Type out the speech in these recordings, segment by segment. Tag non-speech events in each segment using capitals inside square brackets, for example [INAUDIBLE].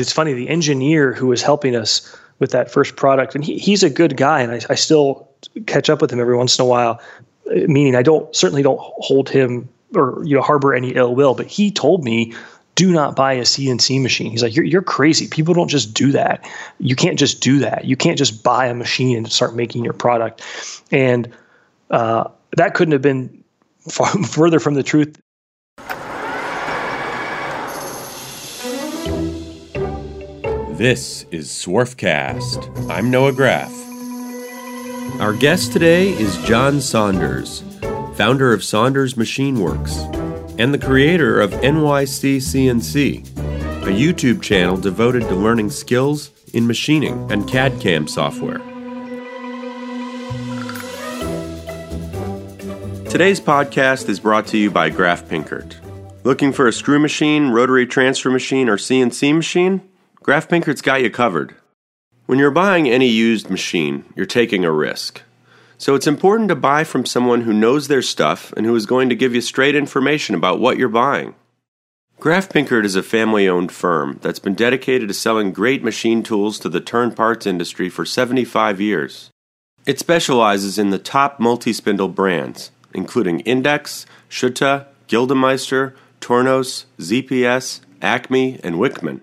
It's funny, the engineer who was helping us with that first product, and he, he's a good guy, and I, I still catch up with him every once in a while. Meaning, I don't certainly don't hold him or you know harbor any ill will, but he told me do not buy a CNC machine. He's like, you're, you're crazy. People don't just do that. You can't just do that. You can't just buy a machine and start making your product. And uh, that couldn't have been far [LAUGHS] further from the truth. This is Swarfcast. I'm Noah Graff. Our guest today is John Saunders, founder of Saunders Machine Works and the creator of NYC CNC, a YouTube channel devoted to learning skills in machining and CAD CAM software. Today's podcast is brought to you by Graff-Pinkert. Looking for a screw machine, rotary transfer machine, or CNC machine? Graff-Pinkert's got you covered. When you're buying any used machine, you're taking a risk. So it's important to buy from someone who knows their stuff and who is going to give you straight information about what you're buying. Graff-Pinkert is a family owned firm that's been dedicated to selling great machine tools to the turn parts industry for 75 years. It specializes in the top multi spindle brands, including Index, Schutte, Gildemeister, Tornos, ZPS, Acme, and Wickman.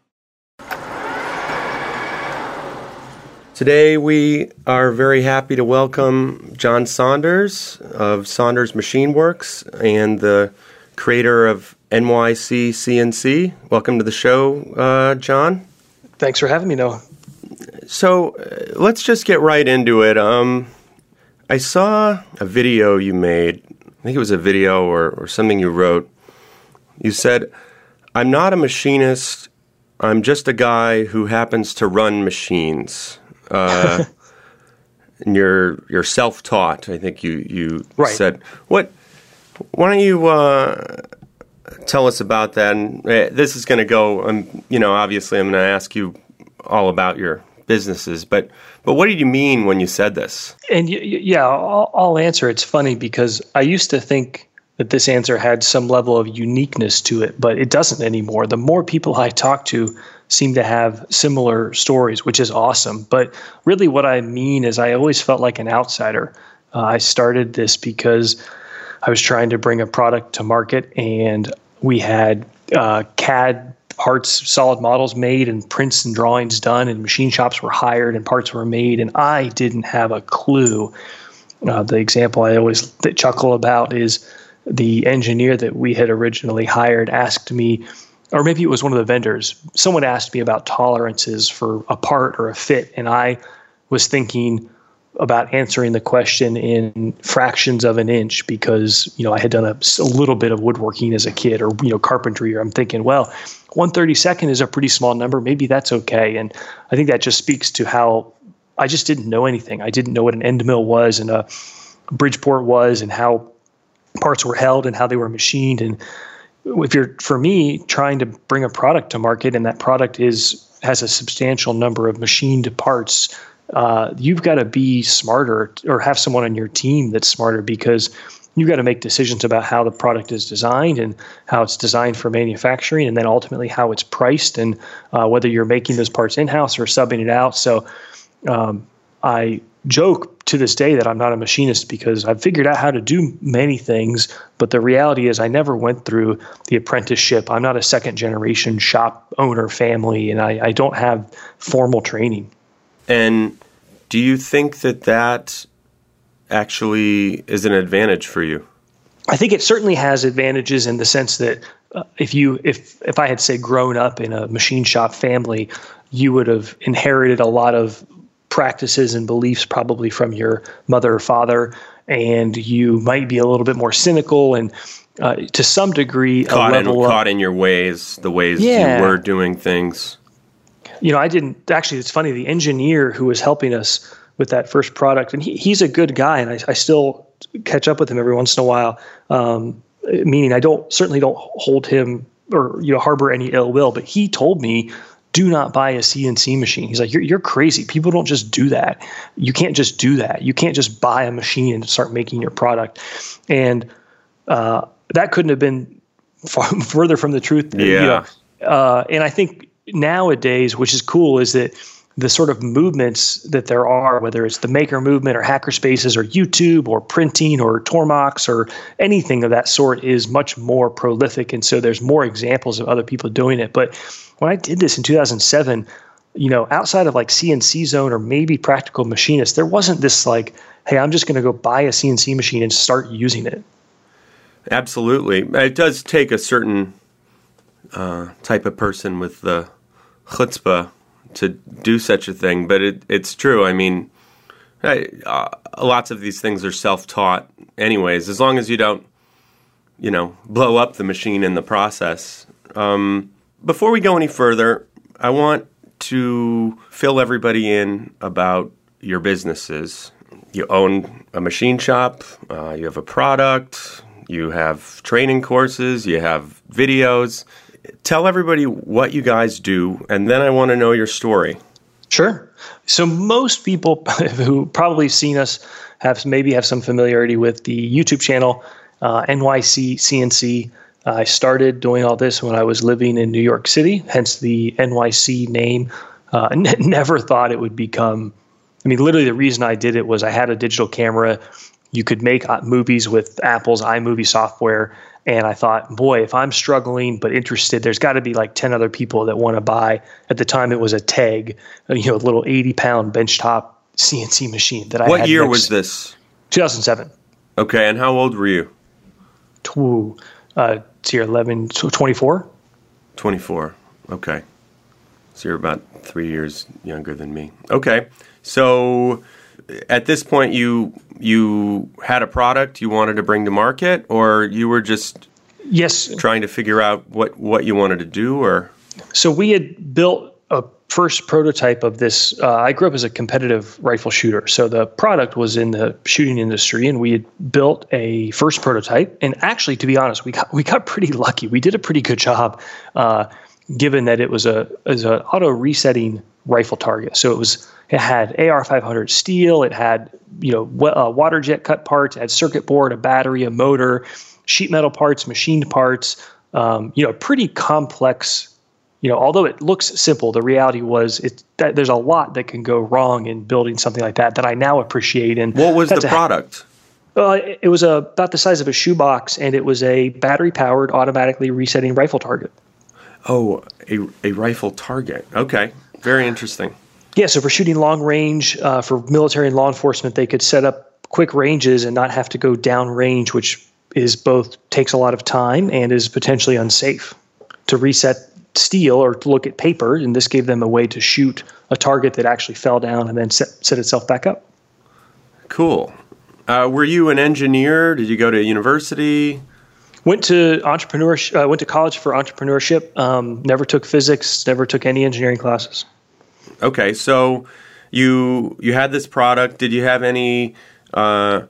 Today, we are very happy to welcome John Saunders of Saunders Machine Works and the creator of NYC CNC. Welcome to the show, uh, John. Thanks for having me, Noah. So, uh, let's just get right into it. Um, I saw a video you made. I think it was a video or, or something you wrote. You said, I'm not a machinist. I'm just a guy who happens to run machines uh, and you're you're self taught. I think you you right. said what. Why don't you uh, tell us about that? And uh, this is going to go. Um, you know, obviously, I'm going to ask you all about your businesses, but but what did you mean when you said this? And y- yeah, I'll, I'll answer. It's funny because I used to think that this answer had some level of uniqueness to it, but it doesn't anymore. The more people I talk to, seem to have similar stories, which is awesome. But really, what I mean is, I always felt like an outsider. Uh, I started this because I was trying to bring a product to market, and we had uh, CAD parts, solid models made, and prints and drawings done, and machine shops were hired, and parts were made, and I didn't have a clue. Uh, the example I always chuckle about is the engineer that we had originally hired asked me or maybe it was one of the vendors. Someone asked me about tolerances for a part or a fit, and I was thinking about answering the question in fractions of an inch because you know I had done a, a little bit of woodworking as a kid or you know carpentry. Or I'm thinking, well, 132nd is a pretty small number. Maybe that's okay. And I think that just speaks to how I just didn't know anything. I didn't know what an end mill was and a Bridgeport was and how parts were held and how they were machined and if you're for me trying to bring a product to market and that product is has a substantial number of machined parts uh, you've got to be smarter or have someone on your team that's smarter because you've got to make decisions about how the product is designed and how it's designed for manufacturing and then ultimately how it's priced and uh, whether you're making those parts in-house or subbing it out. So um, i joke to this day that I'm not a machinist because I've figured out how to do many things, but the reality is I never went through the apprenticeship. I'm not a second generation shop owner family, and I, I don't have formal training. And do you think that that actually is an advantage for you? I think it certainly has advantages in the sense that uh, if you if if I had say grown up in a machine shop family, you would have inherited a lot of practices and beliefs probably from your mother or father, and you might be a little bit more cynical and uh, to some degree caught, in, caught in your ways, the ways yeah. you were doing things. you know, I didn't actually. It's funny. The engineer who was helping us with that first product, and he, he's a good guy, and I, I still catch up with him every once in a while. Um, meaning, I don't certainly don't hold him or you know harbor any ill will, but he told me do not buy a CNC machine. He's like, you're, you're crazy. People don't just do that. You can't just do that. You can't just buy a machine and start making your product. And uh, that couldn't have been far [LAUGHS] further from the truth. Yeah. You know? uh, and I think nowadays, which is cool, is that the sort of movements that there are, whether it's the maker movement or hackerspaces or YouTube or printing or Tormachs or anything of that sort, is much more prolific. And so there's more examples of other people doing it. But when I did this in 2007, you know, outside of like CNC Zone or maybe Practical Machinist, there wasn't this like, hey, I'm just going to go buy a CNC machine and start using it. Absolutely. It does take a certain uh, type of person with the chutzpah to do such a thing, but it, it's true. I mean, I, uh, lots of these things are self-taught, anyways. As long as you don't, you know, blow up the machine in the process. Um, before we go any further, I want to fill everybody in about your businesses. You own a machine shop. Uh, you have a product. You have training courses. You have videos tell everybody what you guys do, and then I want to know your story. Sure. So most people [LAUGHS] who probably seen us have maybe have some familiarity with the YouTube channel uh, NYC CNC. I started doing all this when I was living in New York City, hence the NYC name. Uh, [LAUGHS] n- never thought it would become. I mean, literally, the reason I did it was I had a digital camera. You could make uh, movies with Apple's iMovie software, and I thought, boy, if I'm struggling but interested, there's got to be like 10 other people that want to buy. At the time, it was a Taig, you know, a little 80 pound benchtop CNC machine that I what year was this? 2007. Okay. And how old were you? Two, uh, it's year 11, so 24. 24. Okay. So you're about three years younger than me. Okay. So at this point you you had a product you wanted to bring to market or you were just yes. trying to figure out what what you wanted to do or? So we had built a first prototype of this uh, i grew up as a competitive rifle shooter. So the product was in the shooting industry and we had built a first prototype. And actually to be honest we got we got pretty lucky. We did a pretty good job uh, given that it was a as an auto resetting rifle target. So it was it had AR500 steel. It had you know uh, water jet cut parts. It had circuit board, a battery, a motor, sheet metal parts, machined parts. Um, you know, pretty complex. You know, although it looks simple, the reality was it that there's a lot that can go wrong in building something like that that I now appreciate. And what was the product? Uh, it was a, about the size of a shoebox, and it was a battery-powered, automatically resetting rifle target. Oh, a, a rifle target. Okay, very interesting. Yeah, so for shooting long range, uh, for military and law enforcement, they could set up quick ranges and not have to go down range, which is both takes a lot of time and is potentially unsafe. To reset steel or to look at paper, and this gave them a way to shoot a target that actually fell down and then set, set itself back up. Cool. Uh, were you an engineer? Did you go to university? Went to entrepreneurship. Uh, went to college for entrepreneurship. Um, never took physics. Never took any engineering classes. Okay, so you you had this product. Did you have any uh,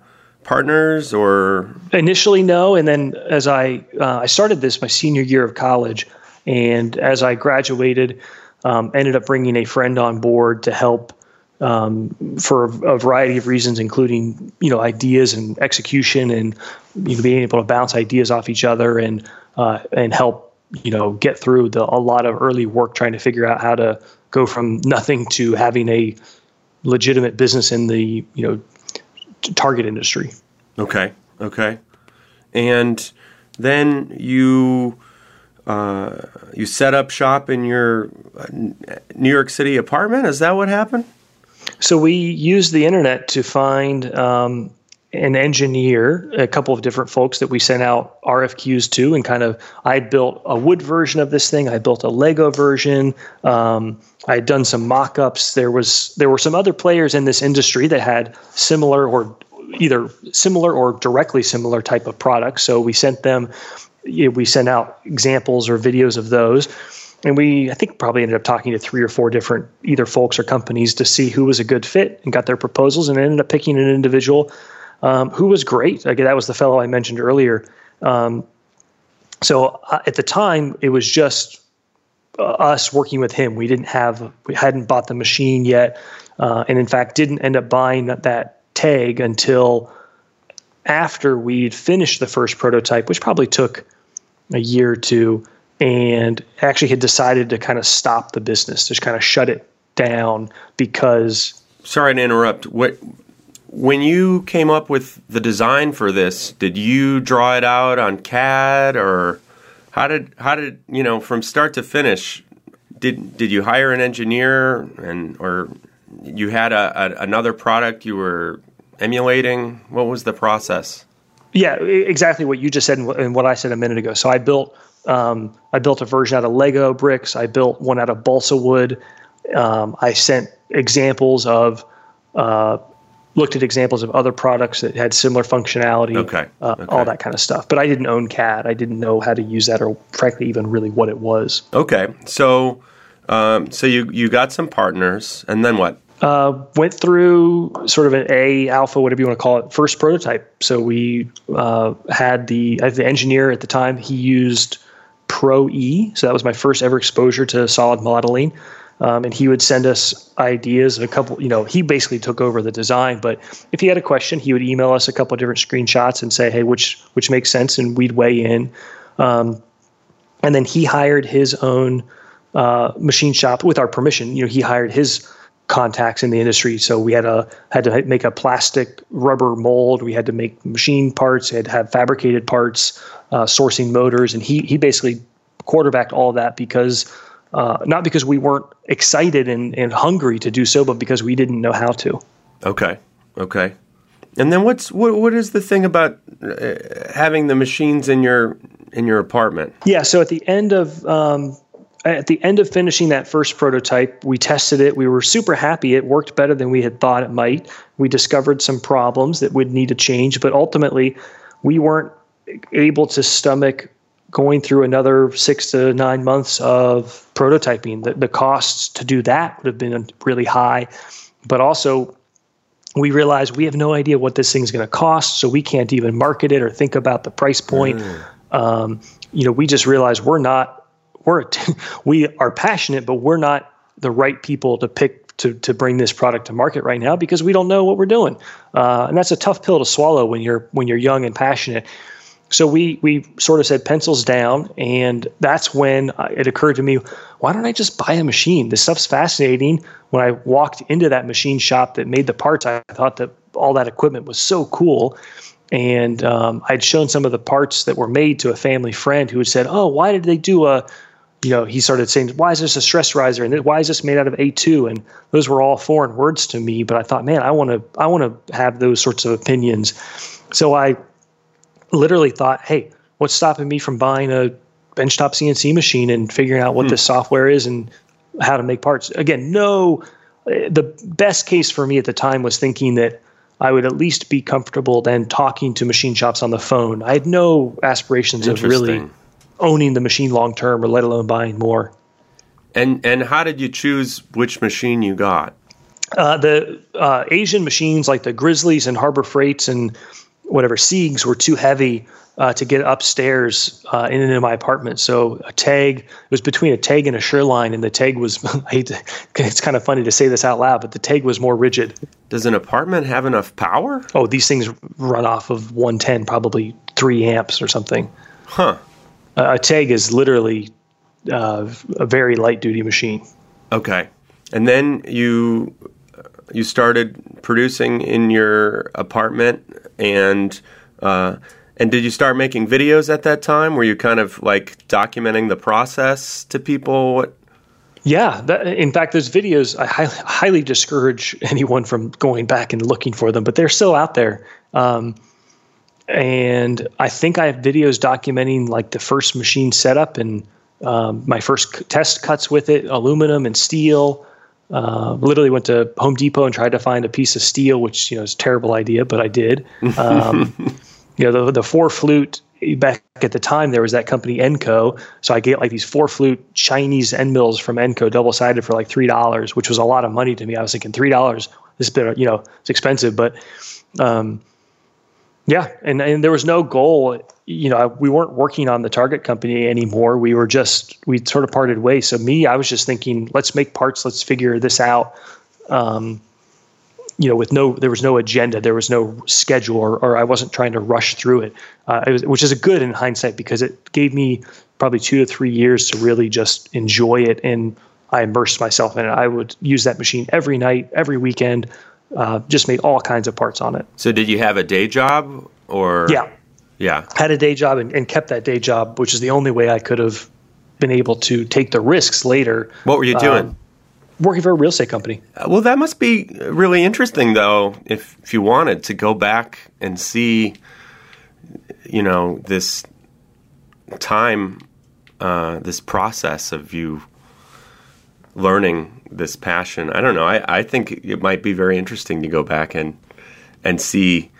partners or initially no? And then as I uh, I started this my senior year of college, and as I graduated, um, ended up bringing a friend on board to help. Um, for a variety of reasons, including you know ideas and execution, and you know being able to bounce ideas off each other and uh, and help you know get through the a lot of early work trying to figure out how to go from nothing to having a legitimate business in the you know target industry. Okay. Okay. And then you uh, you set up shop in your uh, New York City apartment. Is that what happened? So we used the internet to find um, an engineer, a couple of different folks that we sent out RFQs to, and kind of I built a wood version of this thing. I built a Lego version. Um, I had done some mock-ups. There was there were some other players in this industry that had similar or either similar or directly similar type of products. So we sent them, we sent out examples or videos of those. and we I think probably ended up talking to three or four different either folks or companies to see who was a good fit and got their proposals and ended up picking an individual um, who was great. Again, that was the fellow I mentioned earlier. Um, so uh, at the time, it was just uh, us working with him. We didn't have we hadn't bought the machine yet, uh, and in fact didn't end up buying that, that Taig until after we'd finished the first prototype, which probably took a year or two and actually had decided to kind of stop the business, just kind of shut it down because. Sorry to interrupt. What when you came up with the design for this, did you draw it out on CAD or how did how did you know from start to finish? Did did you hire an engineer and or you had a, a another product you were emulating? What was the process? Yeah, exactly what you just said and what I said a minute ago. So I built um, I built a version out of Lego bricks. I built one out of balsa wood. Um, I sent examples of, uh, looked at examples of other products that had similar functionality. Okay. Uh, okay. All that kind of stuff. But I didn't own CAD. I didn't know how to use that, or frankly, even really what it was. Okay. So, um, so you you got some partners, and then what? Uh, went through sort of an A alpha, whatever you want to call it, first prototype. So we uh, had the the engineer at the time. He used Pro E. So that was my first ever exposure to solid modeling. Um, and he would send us ideas. A couple, you know, he basically took over the design. But if he had a question, he would email us a couple different screenshots and say, "Hey, which which makes sense?" And we'd weigh in. Um, and then he hired his own uh, machine shop with our permission. You know, he hired his contacts in the industry. So we had a had to make a plastic rubber mold. We had to make machine parts. Had to have fabricated parts, uh, sourcing motors, and he he basically quarterbacked all that because uh, not because we weren't excited and, and hungry to do so, but because we didn't know how to. Okay. Okay. And then what's what what is the thing about uh, having the machines in your in your apartment? Yeah. So at the end of um, at the end of finishing that first prototype, we tested it. We were super happy. It worked better than we had thought it might. We discovered some problems that would need to change, but ultimately, we weren't able to stomach going through another six to nine months of prototyping. The, the costs to do that would have been really high, but also we realized we have no idea what this thing's going to cost, so we can't even market it or think about the price point. Mm. Um, you know, we just realized we're not we're [LAUGHS] we are passionate, but we're not the right people to pick to to bring this product to market right now because we don't know what we're doing, uh, and that's a tough pill to swallow when you're when you're young and passionate. So we we sort of said pencils down, and that's when it occurred to me, why don't I just buy a machine? This stuff's fascinating. When I walked into that machine shop that made the parts, I thought that all that equipment was so cool. And um, I'd shown some of the parts that were made to a family friend who had said, "Oh, why did they do a you know, he started saying, "Why is this a stress riser?" and "Why is this made out of A2?" And those were all foreign words to me. But I thought, man, I want to, I want to have those sorts of opinions. So I literally thought, hey, what's stopping me from buying a benchtop CNC machine and figuring out what hmm. this software is and how to make parts? Again, no. The best case for me at the time was thinking that I would at least be comfortable then talking to machine shops on the phone. I had no aspirations of really owning the machine long term, or let alone buying more. And and how did you choose which machine you got? Uh, the uh, Asian machines like the Grizzlies and Harbor Freights and whatever Siegs were too heavy uh, to get upstairs uh, in into my apartment. So a Taig it was between a Taig and a Sherline, and the Taig was. [LAUGHS] I hate to, it's kind of funny to say this out loud, but the Taig was more rigid. Does an apartment have enough power? Oh, these things run off of 110, probably three amps or something. Huh a Taig is literally uh, a very light duty machine. Okay, and then you you started producing in your apartment, and uh, and did you start making videos at that time? Were you kind of like documenting the process to people? What? Yeah, that, in fact, those videos I highly, highly, discourage [LAUGHS] anyone from going back and looking for them, but they're still out there. Um, and I think I have videos documenting like the first machine setup and um, my first c- test cuts with it, aluminum and steel. Uh, literally went to Home Depot and tried to find a piece of steel, which you know is a terrible idea, but I did. Um, [LAUGHS] you know, the the four flute back at the time there was that company Enco, so I get like these four flute Chinese end mills from Enco, double sided for like three dollars, which was a lot of money to me. I was thinking three dollars, this bit you know it's expensive, but um, yeah, and and there was no goal. You know, we weren't working on the target company anymore. We were just we sort of parted ways. So me, I was just thinking, let's make parts, let's figure this out. Um, you know, with no, there was no agenda, there was no schedule, or, or I wasn't trying to rush through it, uh, it was, which is a good in hindsight because it gave me probably two to three years to really just enjoy it, and I immersed myself in it. I would use that machine every night, every weekend, uh, just made all kinds of parts on it. So, did you have a day job, or yeah, yeah, had a day job and, and kept that day job, which is the only way I could have been able to take the risks later. What were you doing? Um, working for a real estate company. Uh, well, that must be really interesting, though, if, if you wanted to go back and see, you know, this time, uh, this process of you learning this passion. I don't know. I, I think it might be very interesting to go back and and see.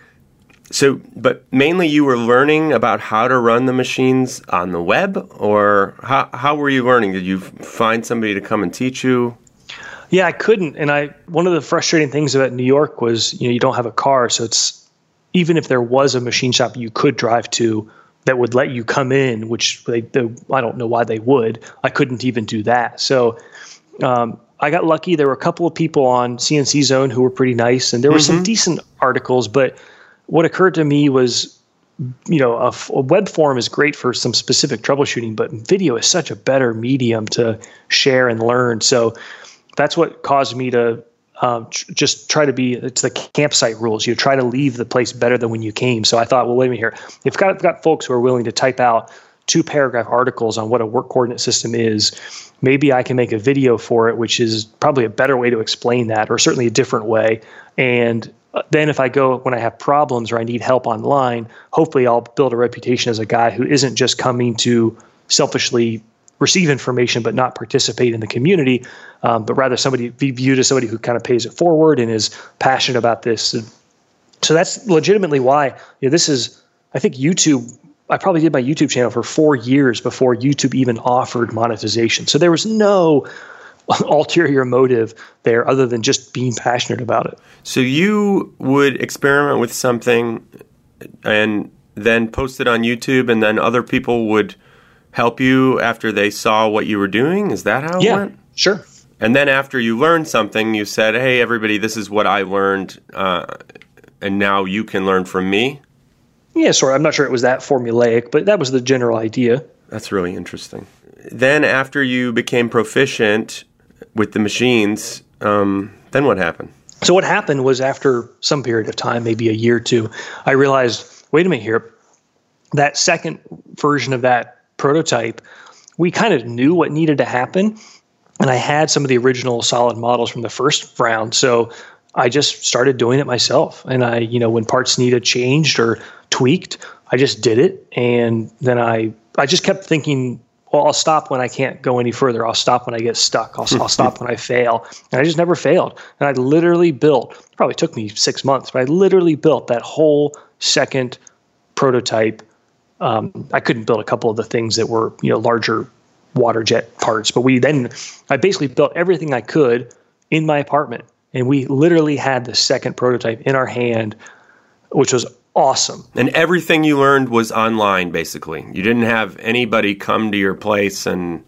So, but mainly you were learning about how to run the machines on the web, or how how were you learning? Did you find somebody to come and teach you? Yeah, I couldn't. And I one of the frustrating things about New York was, you know, you don't have a car, so it's even if there was a machine shop you could drive to that would let you come in, which they, they I don't know why they would. I couldn't even do that. So um, I got lucky. There were a couple of people on CNC Zone who were pretty nice, and there were mm-hmm. some decent articles. But what occurred to me was, you know, a, a, web form is great for some specific troubleshooting, but video is such a better medium to share and learn. So that's what caused me to um, tr- just try to be it's the campsite rules you try to leave the place better than when you came so i thought well wait a minute here if got, I've got folks who are willing to type out two paragraph articles on what a work coordinate system is maybe i can make a video for it which is probably a better way to explain that or certainly a different way and uh, then if i go when i have problems or i need help online hopefully i'll build a reputation as a guy who isn't just coming to selfishly receive information but not participate in the community, um, but rather somebody be viewed as somebody who kind of pays it forward and is passionate about this. So that's legitimately why you know, this is. I think YouTube. I probably did my YouTube channel for four years before YouTube even offered monetization. So there was no [LAUGHS] ulterior motive there other than just being passionate about it. So you would experiment with something and then post it on YouTube, and then other people would help you after they saw what you were doing? Is that how it yeah, went? Sure. And then after you learned something, you said, "Hey, everybody, this is what I learned, uh, and now you can learn from me." Yeah, sorry, I'm not sure it was that formulaic, but that was the general idea. That's really interesting. Then, after you became proficient with the machines, um, then what happened? So, what happened was after some period of time, maybe a year or two, I realized, wait a minute here, that second version of that prototype, we kind of knew what needed to happen. And I had some of the original solid models from the first round. So I just started doing it myself. And I, you know, when parts needed changed or tweaked, I just did it. And then I, I just kept thinking, well, I'll stop when I can't go any further. I'll stop when I get stuck. I'll, I'll stop when I fail. And I just never failed. And I literally built, probably took me six months, but I literally built that whole second prototype um, I couldn't build a couple of the things that were you know larger water jet parts, but we then I basically built everything I could in my apartment, and we literally had the second prototype in our hand, which was awesome. And everything you learned was online, basically. You didn't have anybody come to your place, and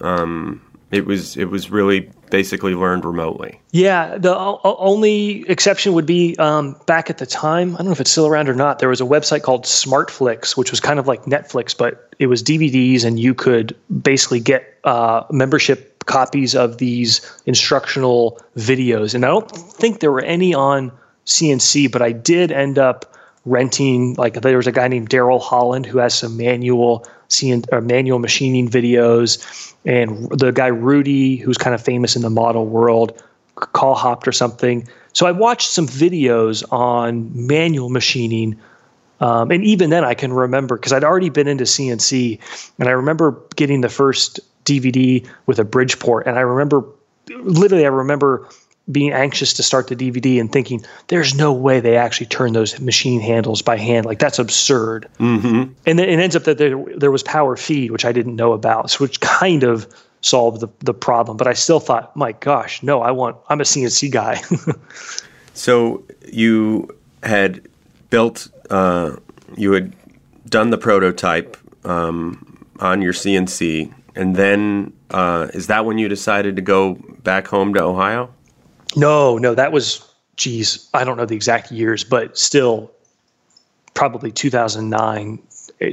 um, it was it was really basically learned remotely. Yeah, the o- only exception would be um, back at the time. I don't know if it's still around or not. There was a website called SmartFlix, which was kind of like Netflix, but it was DVDs, and you could basically get uh, membership copies of these instructional videos. And I don't think there were any on CNC, but I did end up renting. Like there was a guy named Darrell Holland who has some manual CN, uh, manual machining videos and the guy Rudy, who's kind of famous in the model world, Kouhoupt or something. So I watched some videos on manual machining. Um, and even then, I can remember because I'd already been into CNC, and I remember getting the first DVD with a Bridgeport, and I remember literally, I remember being anxious to start the DVD and thinking, there's no way they actually turn those machine handles by hand. Like that's absurd. Mm-hmm. And then it ends up that there, there was power feed, which I didn't know about, so which kind of solved the, the problem. But I still thought, my gosh, no, I want, I'm a CNC guy. [LAUGHS] so you had built, uh, you had done the prototype um, on your CNC, and then uh, is that when you decided to go back home to Ohio? No, no, that was, geez, I don't know the exact years, but still probably 2009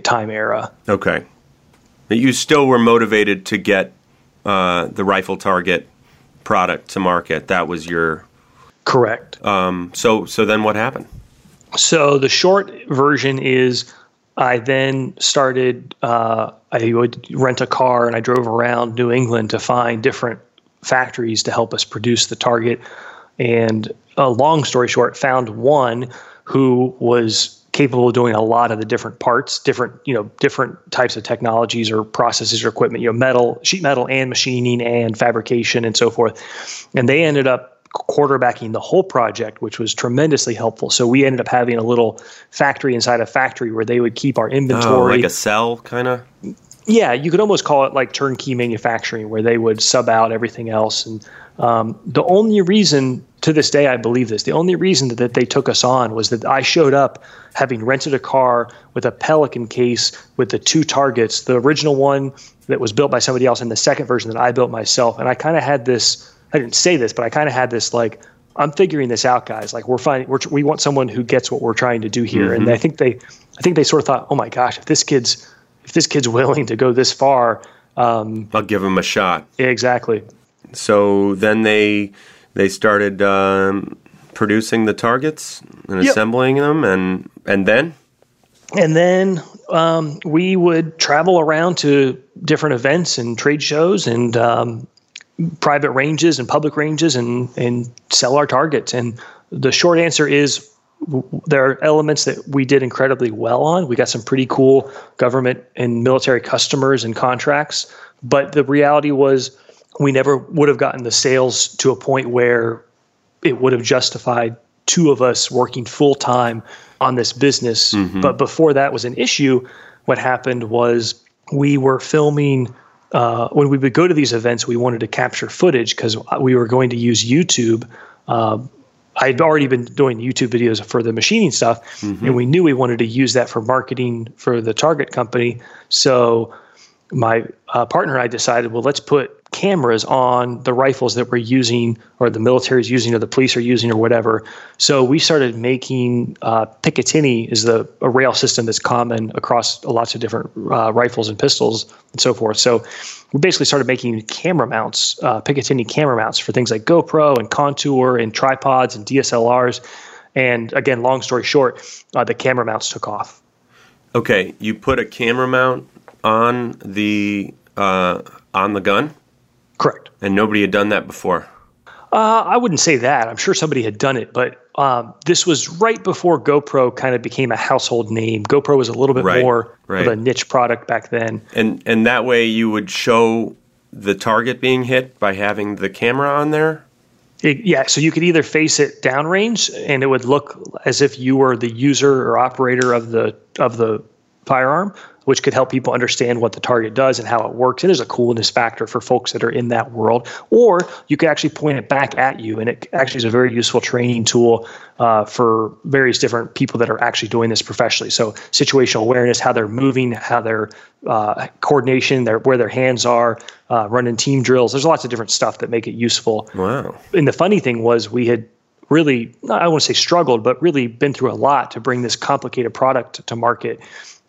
time era. Okay. You still were motivated to get uh, the rifle target product to market. That was your correct. Um, so, so then what happened? So the short version is I then started. Uh, I would rent a car and I drove around New England to find different factories to help us produce the target. And a long story short, found one who was capable of doing a lot of the different parts, different you know different types of technologies or processes or equipment, you know metal, sheet metal, and machining and fabrication and so forth. And they ended up quarterbacking the whole project, which was tremendously helpful. So we ended up having a little factory inside a factory where they would keep our inventory, oh, like a cell kind of. Yeah, you could almost call it like turnkey manufacturing, where they would sub out everything else. And um, the only reason to this day I believe this, the only reason that, they took us on was that I showed up having rented a car with a Pelican case with the two targets, the original one that was built by somebody else, and the second version that I built myself. And I kind of had this I didn't say this, but I kind of had this like, I'm figuring this out, guys. Like we're finding, we're, we want someone who gets what we're trying to do here. Mm-hmm. And I think they, I think they sort of thought, oh my gosh, if this kid's, if this kid's willing to go this far, um, I'll give him a shot. Exactly. So then they, they started um, producing the targets and yep. assembling them, and and then, and then um, we would travel around to different events and trade shows and um, private ranges and public ranges and and sell our targets. And the short answer is there are elements that we did incredibly well on. We got some pretty cool government and military customers and contracts, but the reality was we never would have gotten the sales to a point where it would have justified two of us working full time on this business. Mm-hmm. But before that was an issue, what happened was we were filming uh, when we would go to these events, we wanted to capture footage because we were going to use YouTube. Uh, I had already been doing YouTube videos for the machining stuff, mm-hmm. and we knew we wanted to use that for marketing for the target company. So my uh, partner and I decided, well, let's put cameras on the rifles that we're using or the military is using or the police are using or whatever. So we started making uh, Picatinny is the a rail system that's common across lots of different uh, rifles and pistols and so forth. So we basically started making camera mounts, uh, Picatinny camera mounts for things like GoPro and Contour and tripods and DSLRs. And again, long story short, uh, the camera mounts took off. Okay, you put a camera mount on the uh, on the gun. Correct. And nobody had done that before. Uh, I wouldn't say that. I'm sure somebody had done it, but um, this was right before GoPro kind of became a household name. GoPro was a little bit right, more right. of a niche product back then. And and that way you would show the target being hit by having the camera on there. It, yeah, so you could either face it downrange, and it would look as if you were the user or operator of the of the firearm, which could help people understand what the target does and how it works. And there's a coolness factor for folks that are in that world. Or you could actually point it back at you, and it actually is a very useful training tool uh, for various different people that are actually doing this professionally. So situational awareness, how they're moving, how their uh, coordination, their where their hands are, uh, running team drills. There's lots of different stuff that make it useful. Wow. And the funny thing was we had really, I want to say struggled, but really been through a lot to bring this complicated product to market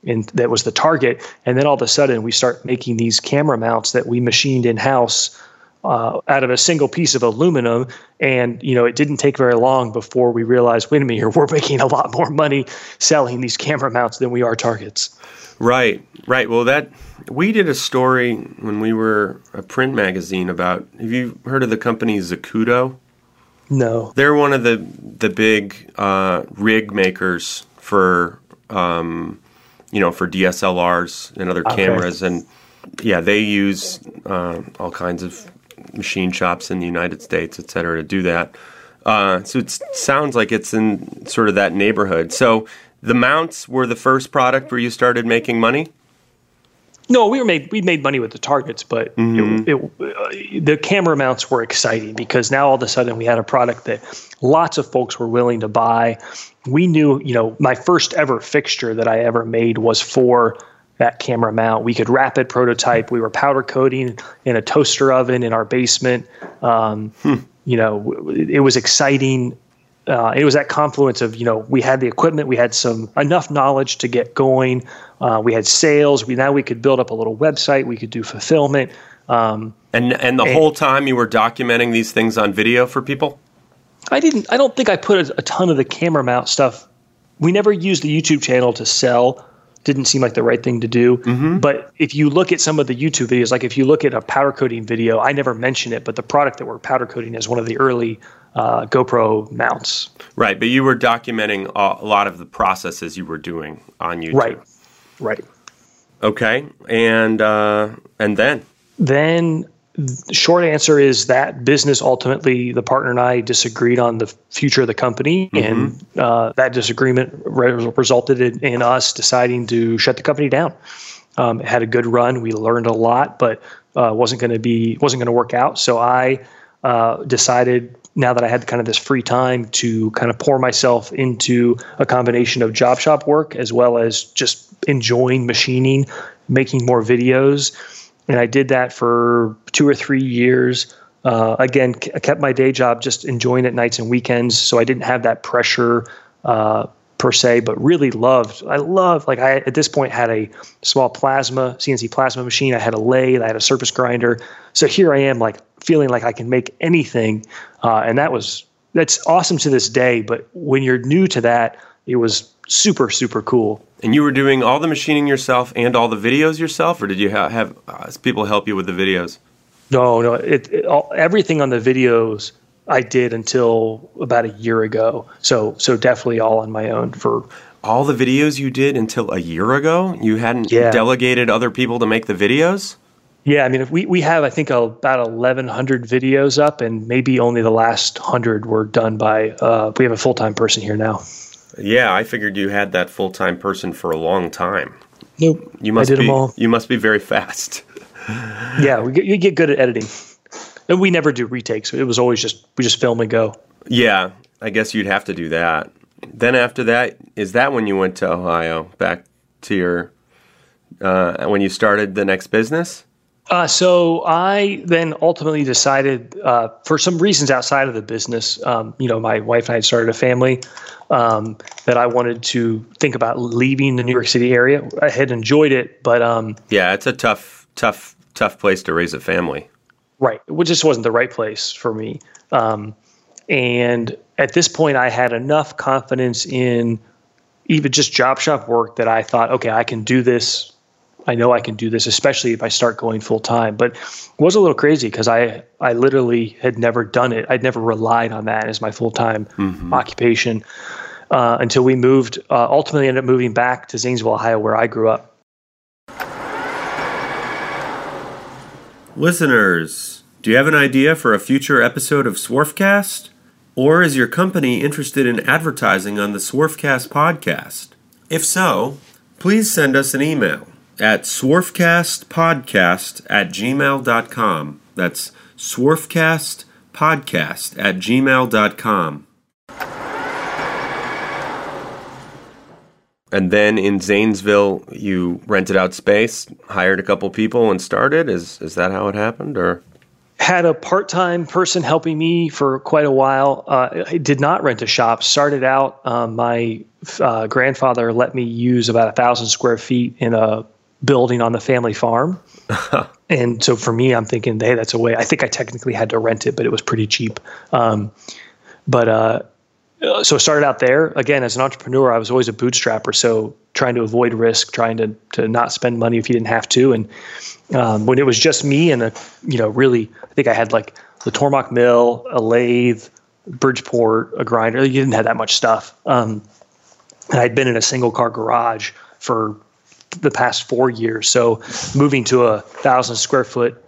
and that was the target. And then all of a sudden, we start making these camera mounts that we machined in house uh, out of a single piece of aluminum. And you know, it didn't take very long before we realized, wait a minute, here [LAUGHS] we're making a lot more money selling these camera mounts than we are targets. Right, right. Well, that we did a story when we were a print magazine about. Have you heard of the company Zacuto? No, they're one of the the big uh, rig makers for um, you know, for DSLRs and other okay. cameras. And yeah, they use uh, all kinds of machine shops in the United States, et cetera, to do that. Uh, so it sounds like it's in sort of that neighborhood. So the mounts were the first product where you started making money. No, we were made we made money with the targets, but mm-hmm. it, it, uh, the camera mounts were exciting because now all of a sudden we had a product that lots of folks were willing to buy. We knew, you know, my first ever fixture that I ever made was for that camera mount. We could rapid prototype. We were powder coating in a toaster oven in our basement. Um, hmm. You know, it was exciting uh, it was that confluence of you know we had the equipment, we had some enough knowledge to get going, uh, we had sales. We now we could build up a little website, we could do fulfillment. Um, and and the and, whole time you were documenting these things on video for people. I didn't. I don't think I put a, a ton of the camera mount stuff. We never used the YouTube channel to sell didn't seem like the right thing to do. Mm-hmm. But if you look at some of the YouTube videos, like if you look at a powder coating video, I never mention it, but the product that we're powder coating is one of the early uh, GoPro mounts. Right, but you were documenting a lot of the processes you were doing on YouTube. Right, right. Okay, and uh, and then then the short answer is that business ultimately the partner and I disagreed on the future of the company, mm-hmm. and uh, that disagreement re- resulted in, in, us deciding to shut the company down. Um, it had a good run. We learned a lot, but uh, wasn't going to be wasn't going to work out. So I uh, decided now that I had kind of this free time to kind of pour myself into a combination of job shop work as well as just enjoying machining, making more videos. And I did that for two or three years. Uh, again, I kept my day job just enjoying it nights and weekends. So I didn't have that pressure uh, per se, but really loved. I loved like I at this point had a small plasma CNC plasma machine. I had a lathe. I had a surface grinder. So here I am, like feeling like I can make anything, uh, and that was that's awesome to this day. But when you're new to that, it was super super cool. And you were doing all the machining yourself and all the videos yourself, or did you have, have uh, people help you with the videos? No, no. It, it all, everything on the videos I did until about a year ago. So so definitely all on my own for all the videos you did until a year ago. You hadn't yeah. delegated other people to make the videos. Yeah, I mean, we we have I think about eleven hundred videos up, and maybe only the last hundred were done by. Uh, we have a full time person here now. Yeah, I figured you had that full time person for a long time. Nope, you must I did be, them all. You must be very fast. yeah, we get, you get good at editing. And we never do retakes. It was always just we just film and go. Yeah, I guess you'd have to do that. Then after that, is that when you went to Ohio back to your uh, when you started the next business? Uh, so I then ultimately decided, uh, for some reasons outside of the business, um, you know, my wife and I had started a family, um, that I wanted to think about leaving the New York City area. I had enjoyed it, but um, yeah, it's a tough, tough, tough place to raise a family. Right, which just wasn't the right place for me. Um, and at this point, I had enough confidence in even just job shop work that I thought, okay, I can do this. I know I can do this, especially if I start going full time. But it was a little crazy because I I literally had never done it. I'd never relied on that as my full time mm-hmm. occupation uh, until we moved. Uh, ultimately, ended up moving back to Zanesville, Ohio, where I grew up. Listeners, do you have an idea for a future episode of Swarfcast? Or is your company interested in advertising on the Swarfcast podcast? If so, please send us an email at swarfcastpodcast at gmail.com. That's swarfcastpodcast at gmail.com. And then in Zanesville, you rented out space, hired a couple people, and started. Is is that how it happened, or? Had a part time person helping me for quite a while. Uh, I did not rent a shop. Started out, um, my uh, grandfather let me use about a thousand square feet in a building on the family farm. [LAUGHS] and so for me, I'm thinking, hey, that's a way. I think I technically had to rent it, but it was pretty cheap. Um, but uh, so I started out there again as an entrepreneur. I was always a bootstrapper, so trying to avoid risk, trying to to not spend money if you didn't have to. And um, when it was just me and a you know really, I think I had like the Tormach mill, a lathe, Bridgeport, a grinder. You didn't have that much stuff. Um, and I'd been in a single car garage for the past four years. So moving to a thousand square foot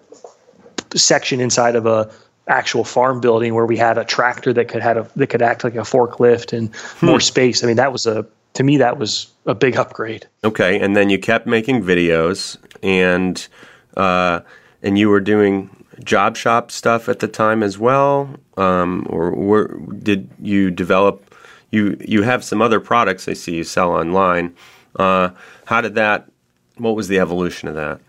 section inside of a actual farm building where we had a tractor that could had a that could act like a forklift and hmm. more space. I mean, that was a to me that was a big upgrade. Okay, and then you kept making videos and uh, and you were doing job shop stuff at the time as well, um, or were, did you develop? You you have some other products I see you sell online. Uh, how did that? What was the evolution of that?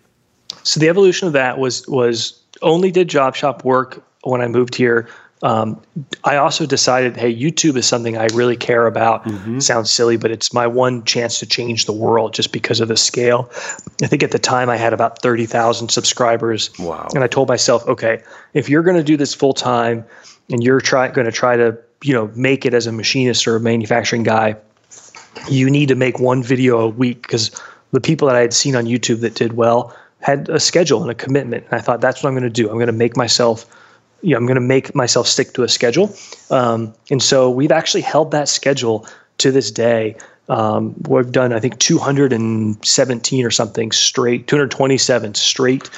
So the evolution of that was was only did job shop work when I moved here. Um, I also decided, hey, YouTube is something I really care about. Mm-hmm. Sounds silly, but it's my one chance to change the world just because of the scale. I think at the time I had about 30,000 subscribers. Wow. And I told myself, okay, if you're going to do this full time and you're try, going to try to, you know, make it as a machinist or a manufacturing guy, you need to make one video a week because the people that I had seen on YouTube that did well had a schedule and a commitment. And I thought that's what I'm going to do. I'm going to make myself – you know, I'm going to make myself stick to a schedule. Um, and so we've actually held that schedule to this day. Um, we've done, I think, 217 or something straight, 227 straight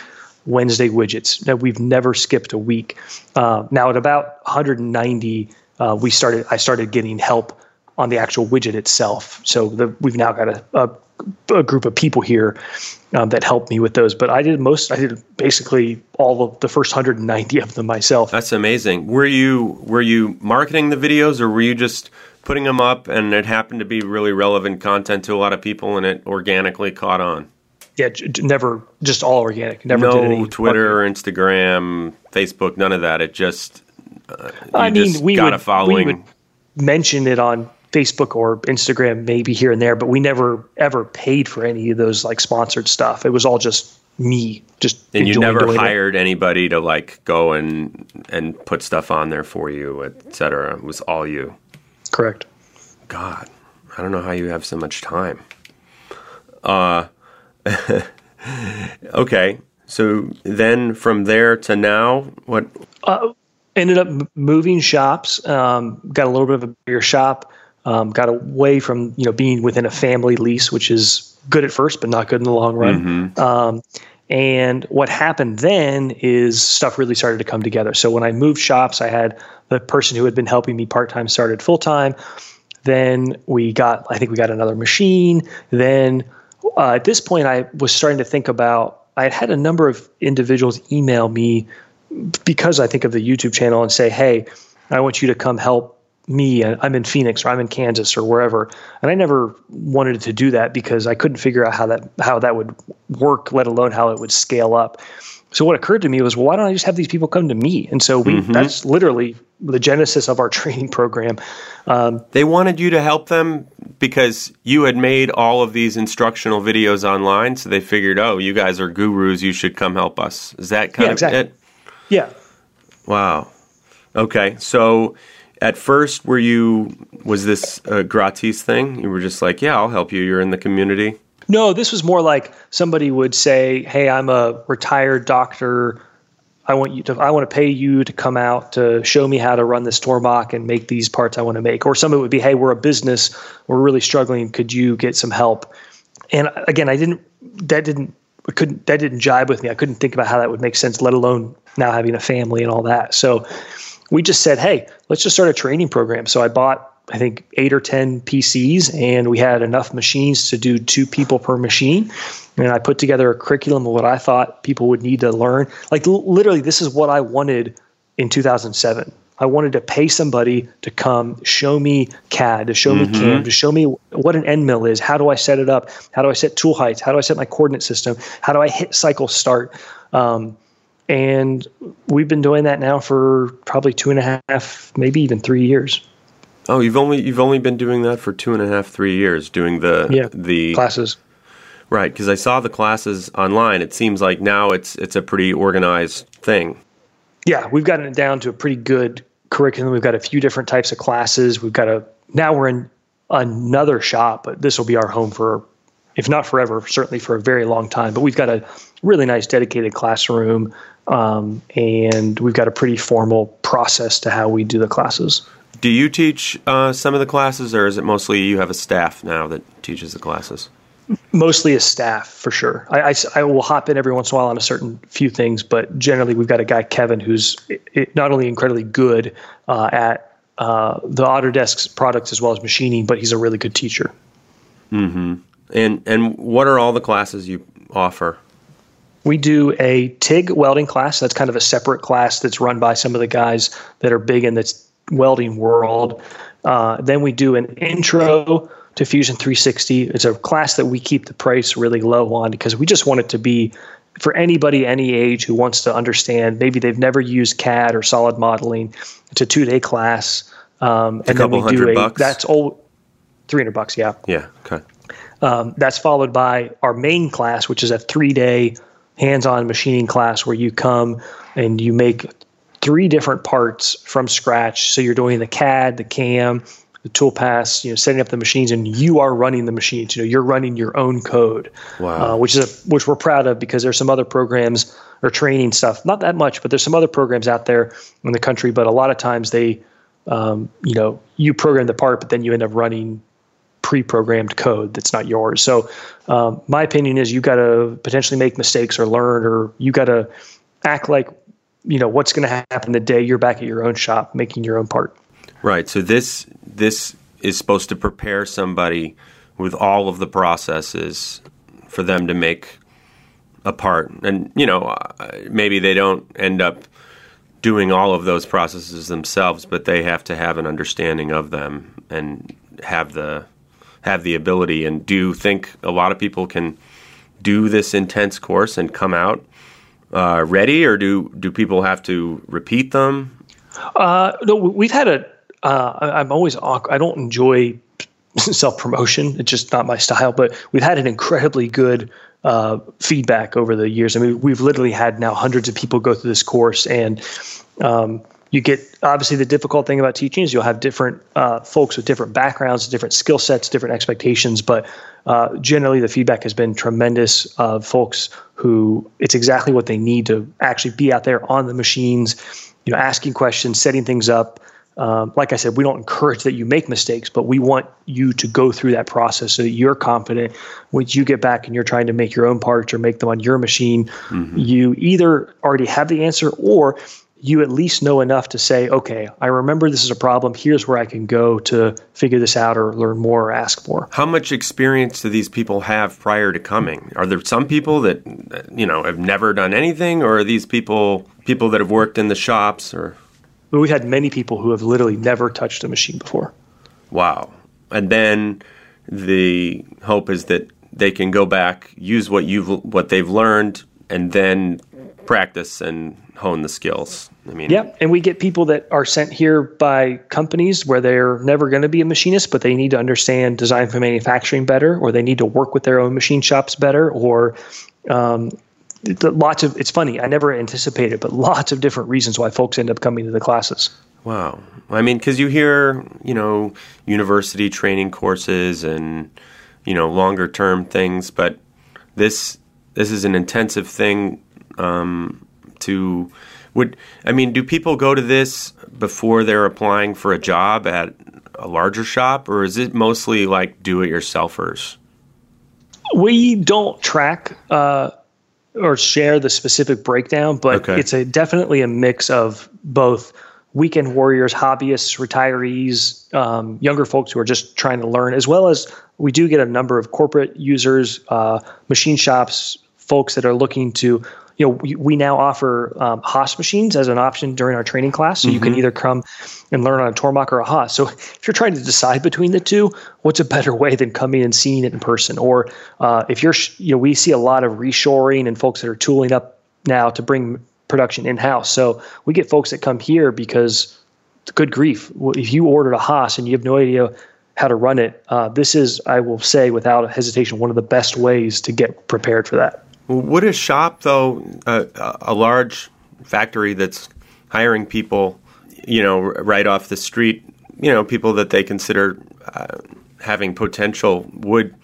Wednesday widgets that we've never skipped a week. Uh, now at about 190, uh, we started. I started getting help on the actual widget itself. So the, we've now got a, a a group of people here um, that helped me with those. But I did most. I did basically all of the first 190 of them myself. That's amazing. Were you were you marketing the videos, or were you just putting them up and it happened to be really relevant content to a lot of people, and it organically caught on? Yeah, j- never just all organic. Never no Twitter, marketing. Instagram, Facebook, none of that. It just uh, I mean, we got would, a following. We would mention it on Facebook or Instagram maybe here and there, but we never ever paid for any of those like sponsored stuff. It was all just me just and you never hired it. anybody to like go and and put stuff on there for you etc it was all you. Correct. God i don't know how you have so much time. Uh [LAUGHS] okay so then from there to now what? Uh, ended up moving shops um, got a little bit of a bigger shop um, got away from you know being within a family lease, which is good at first but not good in the long run. Mm-hmm. Um, and what happened then is stuff really started to come together. So when I moved shops, I had the person who had been helping me part time started full time. Then we got, I think we got another machine. Then uh, at this point, I was starting to think about. I had had a number of individuals email me because I think of the YouTube channel and say, "Hey, I want you to come help me i'm in phoenix or i'm in kansas or wherever and i never wanted to do that because i couldn't figure out how that how that would work let alone how it would scale up. So what occurred to me was well why don't i just have these people come to me? And so we mm-hmm. that's literally the genesis of our [LAUGHS] training program. Um, they wanted you to help them because you had made all of these instructional videos online so they figured oh you guys are gurus you should come help us. Is that kind yeah, of exactly. it? Yeah. Wow. Okay so at first were you was this a gratis thing? You were just like yeah i'll help you. You're in the community. No this was more like somebody would say hey i'm a retired doctor. I want you to i want to pay you to come out to show me how to run this Tormach and make these parts i want to make. Or somebody would be hey we're a business. We're really struggling. Could you get some help? And again i didn't that didn't couldn't that didn't jibe with me. I couldn't think about how that would make sense let alone now having a family and all that. So we just said, hey, let's just start a training program. So I bought, I think, eight or 10 PCs, and we had enough machines to do two people per machine. And I put together a curriculum of what I thought people would need to learn. Like, l- literally, this is what I wanted in 2007. I wanted to pay somebody to come show me CAD, to show mm-hmm. me CAM, to show me what an end mill is. How do I set it up? How do I set tool heights? How do I set my coordinate system? How do I hit cycle start? Um, and we've been doing that now for probably two and a half, maybe even three years. Oh, you've only you've only been doing that for two and a half, three years, doing the yeah, the classes. Right, because I saw the classes online. It seems like now it's it's a pretty organized thing. Yeah, we've gotten it down to a pretty good curriculum. We've got a few different types of classes. We've got a now we're in another shop, but this will be our home for if not forever, certainly for a very long time. But we've got a really nice dedicated classroom um, and we've got a pretty formal process to how we do the classes. Do you teach uh, some of the classes, or is it mostly you have a staff now that teaches the classes? Mostly a staff, for sure. I, I, I, will hop in every once in a while on a certain few things, but generally we've got a guy, Kevin, who's not only incredibly good uh, at uh, the Autodesk's products as well as machining, but he's a really good teacher. Mm-hmm. And and what are all the classes you offer? We do a TIG welding class. That's kind of a separate class that's run by some of the guys that are big in this welding world. Uh, then we do an intro to Fusion 360. It's a class that we keep the price really low on because we just want it to be for anybody any age who wants to understand. Maybe they've never used CAD or solid modeling. It's a two day class. Um, and then we do a bucks. that's all 300 bucks. Yeah. Yeah. Okay. Um, that's followed by our main class, which is a three day hands-on machining class where you come and you make three different parts from scratch. So you're doing the CAD, the CAM, the toolpaths, you know, setting up the machines, and you are running the machines. You know, you're running your own code, wow. uh, which is a, which we're proud of because there's some other programs or training stuff, not that much, but there's some other programs out there in the country. But a lot of times they, um, you know, you program the part, but then you end up running pre-programmed code that's not yours. So, um, my opinion is you got to potentially make mistakes or learn, or you got to act like you know what's going to happen the day you're back at your own shop making your own part. Right. So this this is supposed to prepare somebody with all of the processes for them to make a part, and you know uh, maybe they don't end up doing all of those processes themselves, but they have to have an understanding of them and have the have the ability. And do you think a lot of people can do this intense course and come out uh, ready, or do do people have to repeat them? Uh, no, we've had a. Uh, I'm always awkward. I don't enjoy [LAUGHS] self promotion. It's just not my style. But we've had an incredibly good uh, feedback over the years. I mean, we've literally had now hundreds of people go through this course, and um, you get obviously the difficult thing about teaching is you'll have different uh, folks with different backgrounds, different skill sets, different expectations. But uh, generally, the feedback has been tremendous of folks who it's exactly what they need to actually be out there on the machines, you know, asking questions, setting things up. Um, like I said, we don't encourage that you make mistakes, but we want you to go through that process so that you're confident when you get back and you're trying to make your own parts or make them on your machine. Mm-hmm. You either already have the answer or you at least know enough to say, okay, I remember this is a problem. Here's where I can go to figure this out or learn more or ask more. How much experience do these people have prior to coming? Are there some people that you know have never done anything, or are these people people that have worked in the shops? Or we've had many people who have literally never touched a machine before. Wow! And then the hope is that they can go back, use what you've what they've learned, and then practice and hone the skills. I mean, yeah, and we get people that are sent here by companies where they're never going to be a machinist, but they need to understand design for manufacturing better, or they need to work with their own machine shops better, or um, lots of. It's funny, I never anticipated, but lots of different reasons why folks end up coming to the classes. Wow, I mean, because you hear, you know, university training courses and you know longer term things, but this this is an intensive thing. Um, to would I mean, do people go to this before they're applying for a job at a larger shop, or is it mostly like do-it-yourselfers? We don't track uh, or share the specific breakdown, but okay. it's a definitely a mix of both weekend warriors, hobbyists, retirees, um, younger folks who are just trying to learn, as well as we do get a number of corporate users, uh, machine shops, folks that are looking to you know, we, we now offer um, Haas machines as an option during our training class. So mm-hmm. you can mm-hmm. either come and learn on a Tormach or a Haas. So if you're trying to decide between the two, what's a better way than coming and seeing it in person? Or uh, if you're, you know, we see a lot of reshoring and folks that are tooling up now to bring production in house. So we get folks that come here because, good grief, if you ordered a Haas and you have no idea how to run it, uh, this is, I will say, without hesitation, one of the best ways to get prepared for that. Would a shop, though, a large factory that's hiring people, you know, right off the street, you know, people that they consider uh, having potential, would,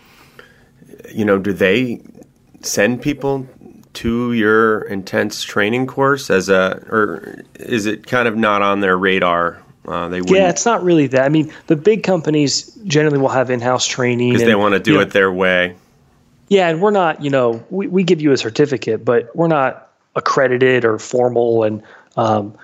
you know, do they send people to your intense training course as a, or is it kind of not on their radar? Uh, they yeah, it's not really that. I mean, the big companies generally will have in-house training because they want to do you know, it their way. Yeah, and we're not, you know, we, we give you a certificate, but we're not accredited or formal. And um,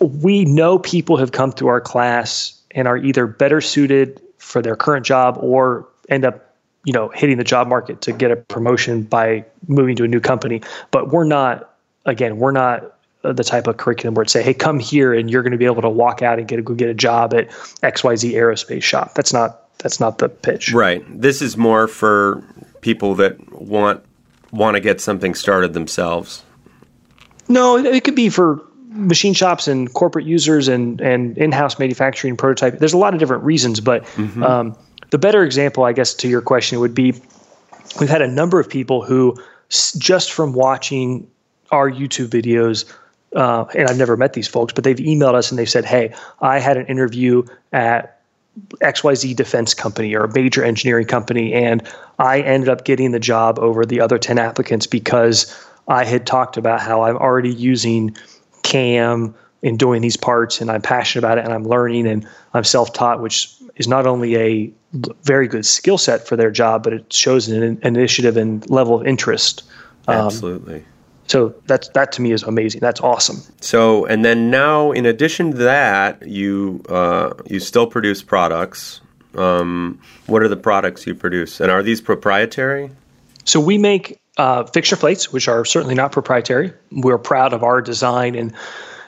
we know people have come through our class and are either better suited for their current job or end up, you know, hitting the job market to get a promotion by moving to a new company. But we're not, again, we're not the type of curriculum where it say, "Hey, come here and you're going to be able to walk out and get a, go get a job at XYZ aerospace shop." That's not that's not the pitch. Right. This is more for people that want want to get something started themselves. No, it could be for machine shops and corporate users and and in-house manufacturing prototype. There's a lot of different reasons, but mm-hmm. um, the better example, I guess, to your question would be we've had a number of people who just from watching our YouTube videos uh, and I've never met these folks, but they've emailed us and they said, "Hey, I had an interview at XYZ defense company or a major engineering company, and I ended up getting the job over the other 10 applicants because I had talked about how I'm already using CAM in doing these parts and I'm passionate about it and I'm learning and I'm self taught, which is not only a very good skill set for their job, but it shows an, an initiative and level of interest. Um, Absolutely. So that's that to me is amazing. That's awesome. So and then now, in addition to that, you uh, you still produce products. Um, what are the products you produce, and are these proprietary? So we make uh, fixture plates, which are certainly not proprietary. We're proud of our design and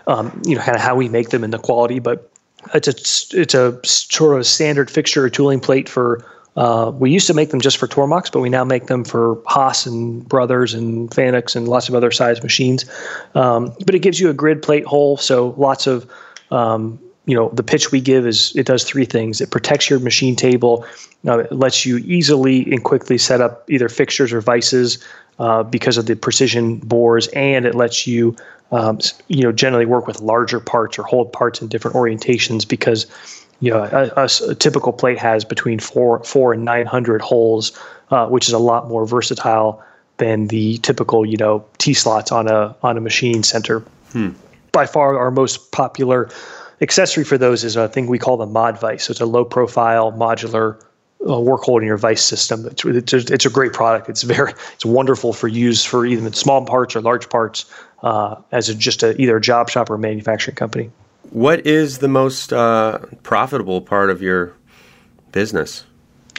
um, you know kind of how we make them and the quality, but it's a it's a sort of standard fixture or tooling plate for uh, we used to make them just for Tormachs, but we now make them for Haas and Brothers and Fanucs and lots of other size machines. Um, but it gives you a grid plate hole, so lots of um, you know the pitch we give is it does three things. It protects your machine table. Uh, it lets you easily and quickly set up either fixtures or vices uh, because of the precision bores, and it lets you um, you know generally work with larger parts or hold parts in different orientations because you know, a, a, typical plate has between four, four and 900 holes, uh, which is a lot more versatile than the typical, you know, T slots on a on a machine center. Hmm. By far, our most popular accessory for those is a thing we call the mod vice. So it's a low profile modular uh, work holding your vice system. It's, it's, a, it's a great product. It's very it's wonderful for use for even small parts or large parts uh, as a, just a, either a job shop or a manufacturing company. What is the most uh, profitable part of your business?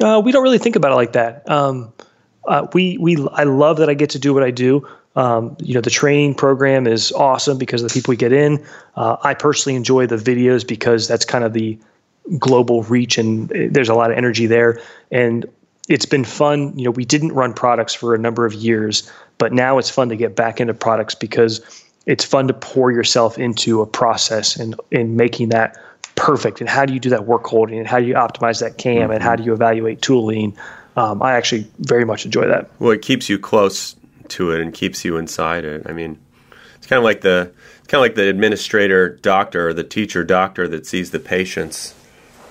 Uh, we don't really think about it like that. Um, uh, we we I love that I get to do what I do. Um, you know, the training program is awesome because of the people we get in. Uh, I personally enjoy the videos because that's kind of the global reach and uh, there's a lot of energy there. And it's been fun. You know, we didn't run products for a number of years, but now it's fun to get back into products because it's fun to pour yourself into a process and in making that perfect. And how do you do that work holding? And how do you optimize that cam? Mm-hmm. And how do you evaluate tooling? Um, I actually very much enjoy that. Well, it keeps you close to it and keeps you inside it. I mean, it's kind of like the it's kind of like the administrator doctor or the teacher doctor that sees the patients.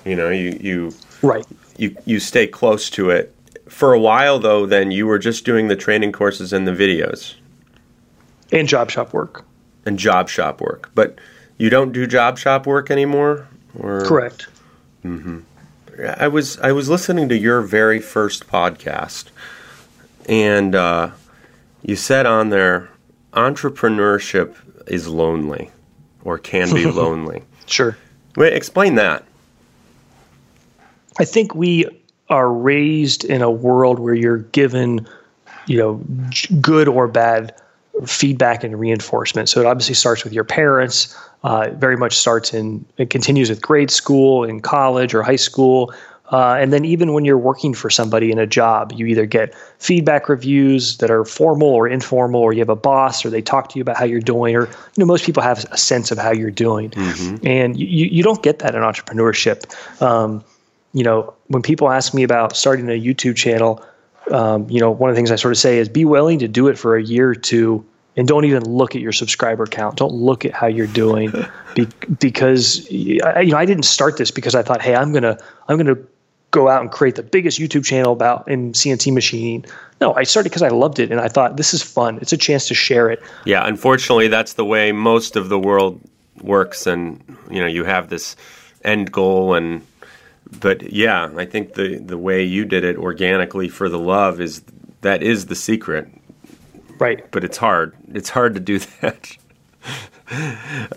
You know, you you right you you stay close to it. For a while, though, then you were just doing the training courses and the videos and job shop work and job shop work. But you don't do job shop work anymore, or correct? Mm-hmm. I was I was listening to your very first podcast, and uh, you said on there, entrepreneurship is lonely, or can be [LAUGHS] lonely. Sure. Wait, explain that. I think we are raised in a world where you're given, you know, good or bad feedback and reinforcement. So it obviously starts with your parents. Uh, very much starts in it continues with grade school, in college or high school, uh, and then even when you're working for somebody in a job, you either get feedback reviews that are formal or informal, or you have a boss, or they talk to you about how you're doing, or you know most people have a sense of how you're doing, mm-hmm. and you you don't get that in entrepreneurship. Um, you know when people ask me about starting a YouTube channel um, you know, one of the things I sort of say is be willing to do it for a year or two and don't even look at your subscriber count. Don't look at how you're doing [LAUGHS] be, because you know I didn't start this because I thought, hey, I'm gonna I'm gonna go out and create the biggest YouTube channel about in CNC machining. No, I started because I loved it and I thought this is fun. It's a chance to share it. Yeah, unfortunately, that's the way most of the world works, and you know you have this end goal and but yeah, I think the the way you did it organically for the love is that is the secret. Right. But it's hard. It's hard to do [LAUGHS] that.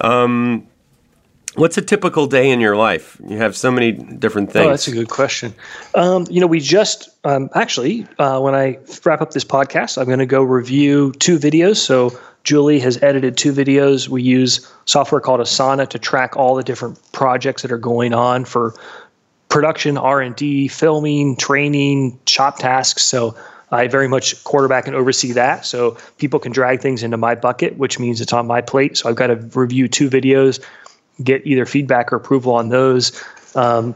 um, what's a typical day in your life? You have so many different things. Oh, that's a good question. Um, you know, we just um, actually, uh, when I wrap up this podcast, I'm going to go review two videos. So Julie has edited two videos. We use software called Asana to track all the different projects that are going on for production, R and D, filming, training, shop tasks. So I very much quarterback and oversee that. So people can drag things into my bucket, which means it's on my plate. So I've got to review two videos, get either feedback or approval on those. Um,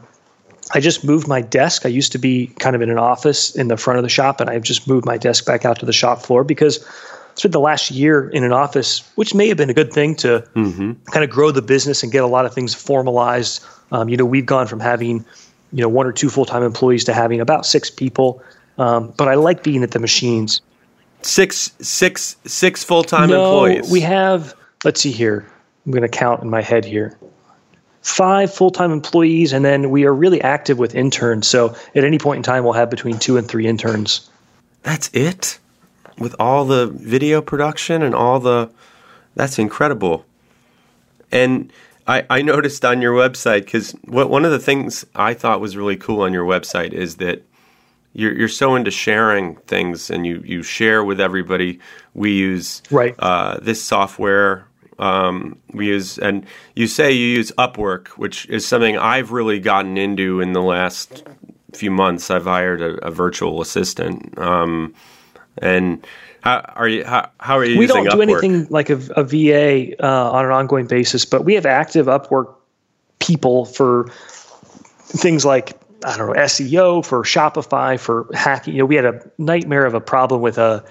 I just moved my desk. I used to be kind of in an office in the front of the shop, and I've just moved my desk back out to the shop floor because I spent the last year in an office, which may have been a good thing to mm-hmm. kind of grow the business and get a lot of things formalized. Um, you know, we've gone from having, you know, one or two full time employees to having about six people. Um, but I like being at the machines. Six, six, six full time no, employees. We have. Let's see here. I'm going to count in my head here. Five full time employees, and then we are really active with interns. So at any point in time, we'll have between two and three interns. That's it? With all the video production and all the. That's incredible. And I, I noticed on your website, because one of the things I thought was really cool on your website is that you're you're so into sharing things and you you share with everybody. We use right. uh, this software. Um, we use and you say you use Upwork, which is something I've really gotten into in the last few months. I've hired a, a virtual assistant, um, and how are you? How, how are you? We don't do Upwork? anything like a, a VA uh, on an ongoing basis, but we have active Upwork people for things like I don't know, SEO for Shopify for hacking. You know, we had a nightmare of a problem with a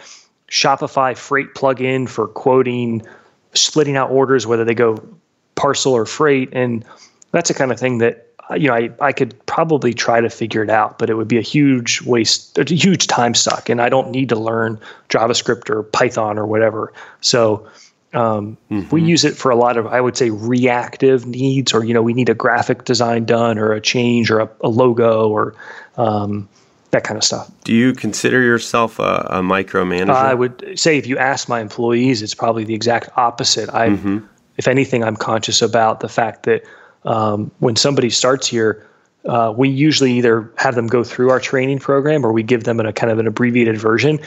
Shopify freight plugin for quoting, splitting out orders, whether they go parcel or freight. And that's the kind of thing that, you know, I, I could probably try to figure it out, but it would be a huge waste, a huge time suck. And I don't need to learn JavaScript or Python or whatever. So, um, mm-hmm. We use it for a lot of, I would say, reactive needs, or you know, we need a graphic design done, or a change, or a, a logo, or um, that kind of stuff. Do you consider yourself a, a micromanager? Uh, I would say, if you ask my employees, it's probably the exact opposite. I, mm-hmm. if anything, I'm conscious about the fact that um, when somebody starts here, uh, we usually either have them go through our training program, or we give them a kind of an abbreviated version,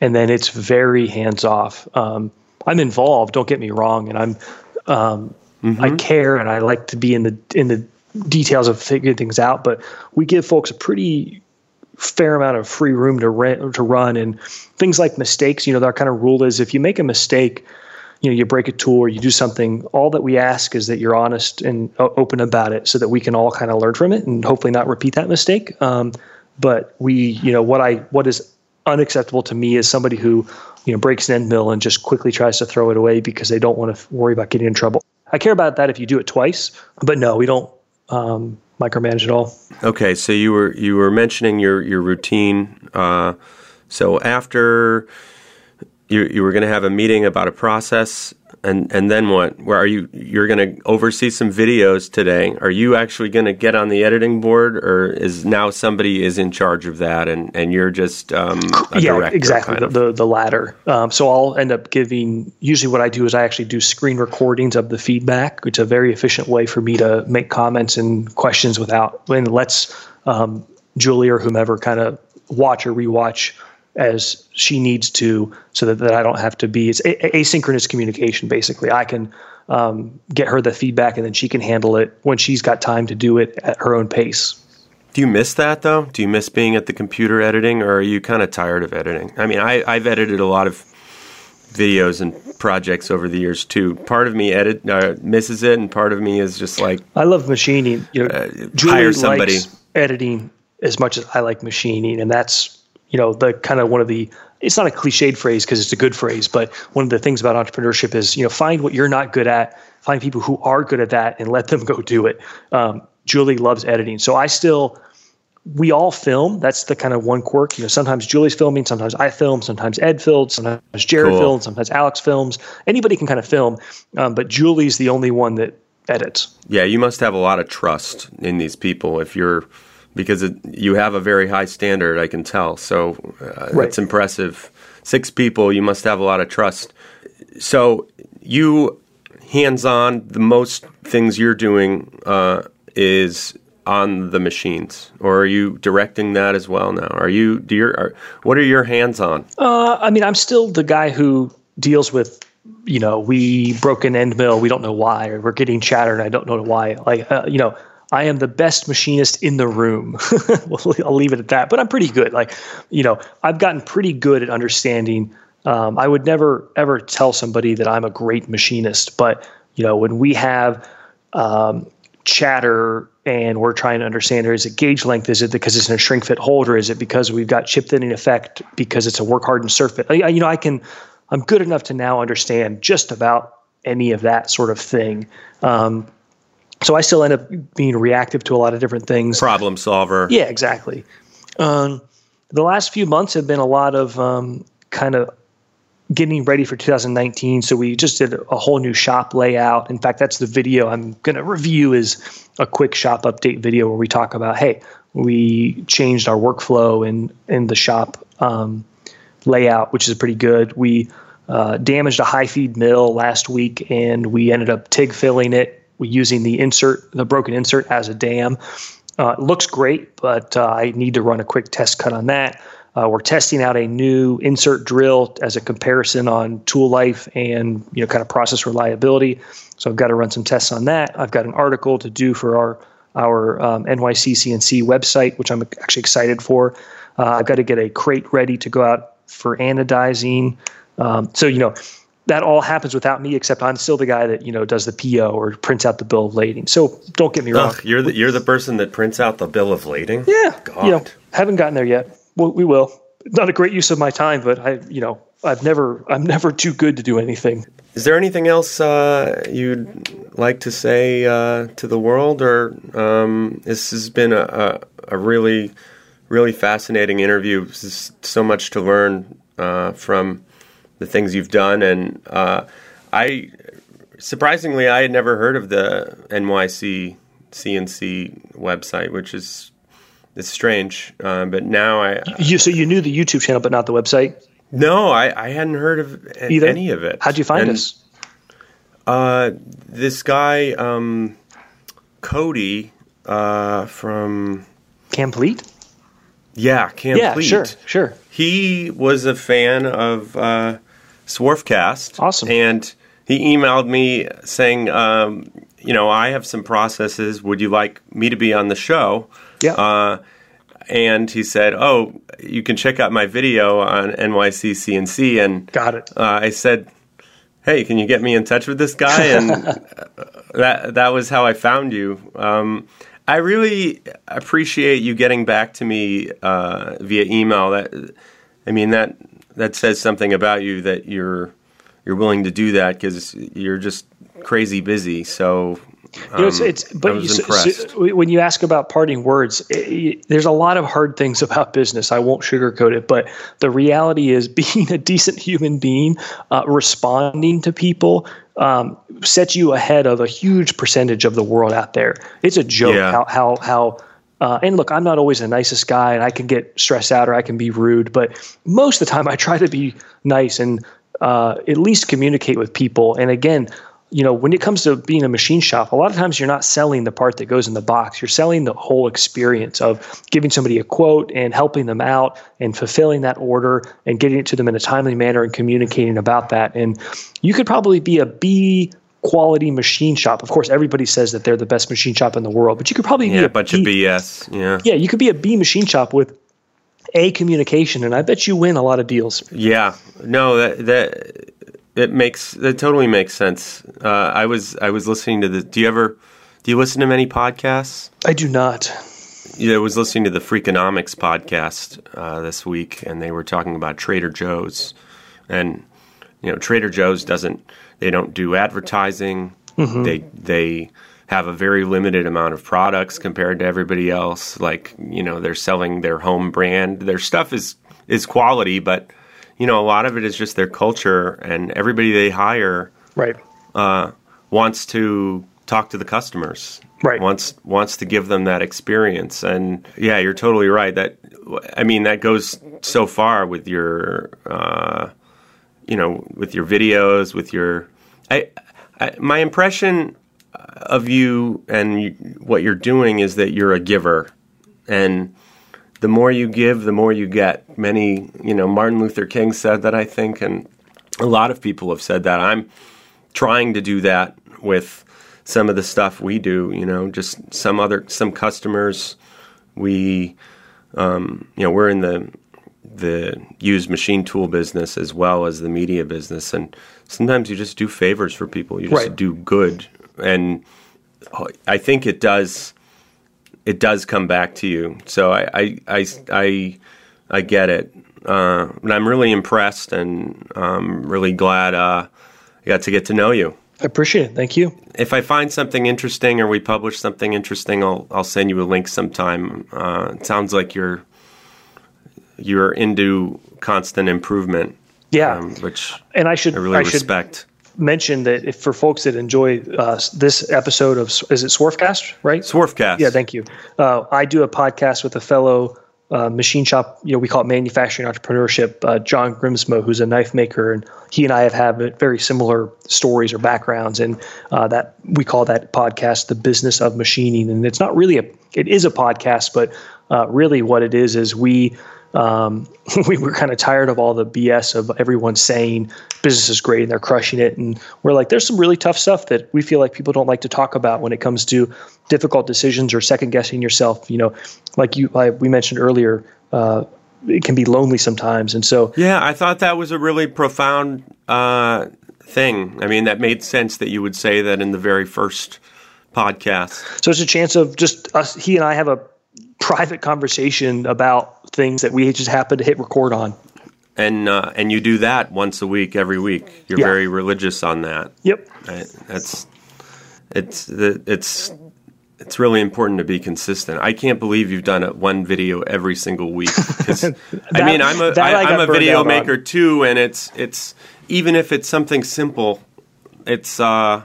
and then it's very hands off. Um, I'm involved. Don't get me wrong, and I'm um, mm-hmm. I care and I like to be in the in the details of figuring things out. But we give folks a pretty fair amount of free room to rent to run and things like mistakes. You know, our kind of rule is if you make a mistake, you know, you break a tool or you do something. All that we ask is that you're honest and open about it, so that we can all kind of learn from it and hopefully not repeat that mistake. Um, but we, you know, what I what is unacceptable to me is somebody who you know breaks an end mill and just quickly tries to throw it away because they don't want to worry about getting in trouble. I care about that if you do it twice, but no, we don't um, micromanage at all. Okay, so you were you were mentioning your your routine. Uh, so after you you were going to have a meeting about a process and and then what? Where are you? You're going to oversee some videos today. Are you actually going to get on the editing board, or is now somebody is in charge of that, and and you're just um, yeah, exactly kind of? the, the, latter. Um, so I'll end up giving. Usually, what I do is I actually do screen recordings of the feedback. It's a very efficient way for me to make comments and questions without and lets um, Julie or whomever kind of watch or rewatch as she needs to so that, that I don't have to be it's a- asynchronous communication basically. I can um, get her the feedback and then she can handle it when she's got time to do it at her own pace. Do you miss that though? Do you miss being at the computer editing or are you kind of tired of editing? I mean I, I've edited a lot of videos and projects over the years too. Part of me edit uh, misses it and part of me is just like I love machining. You know uh, Julie hire somebody. editing as much as I like machining and that's you know the kind of one of the it's not a cliched phrase because it's a good phrase but one of the things about entrepreneurship is you know find what you're not good at find people who are good at that and let them [LAUGHS] go do it. Um, julie loves editing. So i still we all film. That's the kind of one quirk. You know sometimes julie's filming sometimes i film sometimes ed films sometimes jared cool. films sometimes alex films. Anybody can kind of film um, but julie's the only one that edits. Yeah you must have a lot of trust in these people if you're because it, you have a very high standard. I can tell. So uh, Right. it's impressive. Six people, you must have a lot of trust. So you hands on. The most things you're doing uh, is on the machines, or are you directing that as well now? Are you do your are, what are your hands on? Uh, I mean, I'm still the guy who deals with, you know, we broke an end mill, we don't know why, or we're getting chatter and I don't know why. Like, uh, you know, I am the best machinist in the room. [LAUGHS] I'll leave it at that. But I'm pretty good. Like, you know, I've gotten pretty good at understanding. Um, I would never ever tell somebody that I'm a great machinist, but you know, when we have um, chatter and we're trying to understand or is it gauge length is it because it's in a shrink fit holder is it because we've got chip thinning effect because it's a work hardened surface I, you know i can i'm good enough to now understand just about any of that sort of thing um, so i still end up being reactive to a lot of different things Problem solver. yeah, exactly. Um, the last few months have been a lot of um, kind of getting ready for 2019. So we just did a whole new shop layout. In fact, that's the video I'm going to review is a quick shop update video where we talk about, hey, we changed our workflow in in the shop um, layout, which is pretty good. We uh, damaged a high feed mill last week, and we ended up TIG filling it using the insert, the broken insert as a dam. Uh, looks great, but uh, I need to run a quick test cut on that. Uh, we're testing out a new insert drill as a comparison on tool life and you know kind of process reliability. So I've got to run some tests on that. I've got an article to do for our our um, NYC CNC website, which I'm actually excited for. Uh, I've got to get a crate ready to go out for anodizing. Um, so you know that all happens without me, except I'm still the guy that you know does the PO or prints out the bill of lading. So don't get me wrong. Ugh, you're the you're the person that prints out the bill of lading. Yeah, God. you know, haven't gotten there yet. Well, we will. Not a great use of my time, but I, you know, I've never, I'm never too good to do anything. Is there anything else uh, you'd like to say uh, to the world, or um, this has been a, a, a really, really fascinating interview. This is so much to learn uh, from the things you've done, and uh, I surprisingly I had never heard of the NYC CNC website, which is it's strange. Uh, but now I You, so you knew the YouTube channel, but not the website. no, I, I hadn't heard of Either? any of it. How'd you find And- us? Uh, this guy, um, Cody, uh, from Complete? yeah, Camp Yeah, sure, sure. He was a fan of uh, Swarfcast. Awesome. And he emailed me saying, um, you know, I have some processes. Would you like me to be on the show? Yeah. Uh, and he said, "Oh, you can check out my video on NYC CNC." And Got it. uh, I said, "Hey, can you get me in touch with this guy?" [LAUGHS] And uh, that that was how I found you. Um, I really appreciate you getting back to me uh, via email. That I mean that that says something about you that you're you're willing to do that because you're just crazy busy. So. You know, it's, um, it's but you, so- so when you ask about parting words, i i there's a lot of hard things about business. I won't sugarcoat it, but the reality is [LAUGHS] being a decent human being, uh, responding to people, um, sets you ahead of a huge percentage of the world out there. It's a joke Yeah. how how how. Uh, and look, I'm not always the nicest guy, and I can get stressed out or I can be rude. But most of the time, I try to be nice and uh, at least communicate with people. And again, you know, when it comes to being a machine shop, a lot of times you're not selling the part that goes in the box. You're selling the whole experience of giving somebody a quote and helping them out and fulfilling that order and getting it to them in a timely manner and communicating about that. And you could probably be a B quality machine shop. Of course, everybody says that they're the best machine shop in the world, but you could probably be yeah, a a bunch B- of BS. Yeah. yeah, you could be a B machine shop with A communication, and I bet you win a lot of deals. Yeah, no, that that it makes that totally makes sense. Uh, I was I was listening to the. Do you ever do you listen to many podcasts? I do not. Yeah, I was listening to the Freakonomics podcast uh, this week, and they were talking about Trader Joe's, and you know Trader Joe's doesn't they don't do advertising. They they have a very limited amount of products compared to everybody else. Like you know they're selling their home brand. Their stuff is is quality, but you know a lot of it is just their culture, and everybody they hire Right. wants to talk to the customers. Right. Wants wants to give them that experience. And yeah, you're totally right. That I mean, that goes so far with your, uh, you know, with your videos, with your. I, I my impression of you and you, what you're doing is that you're a giver, and the more you give, the more you get. Many, you know, Martin Luther King said that, I think, and a lot of people have said that. I'm trying to do that with some of the stuff we do. You know, just some other some customers we, um, you know, we're in the the used machine tool business as well as the media business, and sometimes you just do favors for people. You just Right. do good, and I think it does. It does come back to you. So I I I I, I get it, uh, and I'm really impressed, and I'm really glad uh, I got to get to know you. I appreciate it. Thank you. If I find something interesting or we publish something interesting, I'll I'll send you a link sometime. Uh, it sounds like you're you're into constant improvement, Yeah, um, which and I should I really I should mention that if for folks that enjoy uh, this episode of is it Swarfcast, right? Swarfcast. Yeah, thank you. Uh, I do a podcast with a fellow uh, machine shop. You know, we call it manufacturing entrepreneurship. Uh, John Grimsmo, who's a knife maker, and he and I have had very similar stories or backgrounds, and uh, that we call that podcast "The Business of Machining." And it's not really a, it is a podcast, but uh, really what it is is we um, [LAUGHS] we were kind of tired of all the BS of everyone saying business is great and they're crushing it. And we're like, there's some really tough stuff that we feel like people don't like to talk about when it comes to difficult decisions or second guessing yourself. You know, like you, like we mentioned earlier, uh, it can be lonely sometimes. And so, Yeah, I thought that was a really profound uh, thing. I mean, that made sense that you would say that in the very first podcast. so it's a chance of just us, he and I have a private conversation about things that we just happen to hit record on. And uh, and you do that once a week, every week. You're Yeah. very religious on that. Yep. That's it's it's it's really important to be consistent. I can't believe you've done it one video every single week. 'Cause, [LAUGHS] I mean, I'm a that I I'm a video out on. maker too, and it's it's even if it's something simple, it's uh,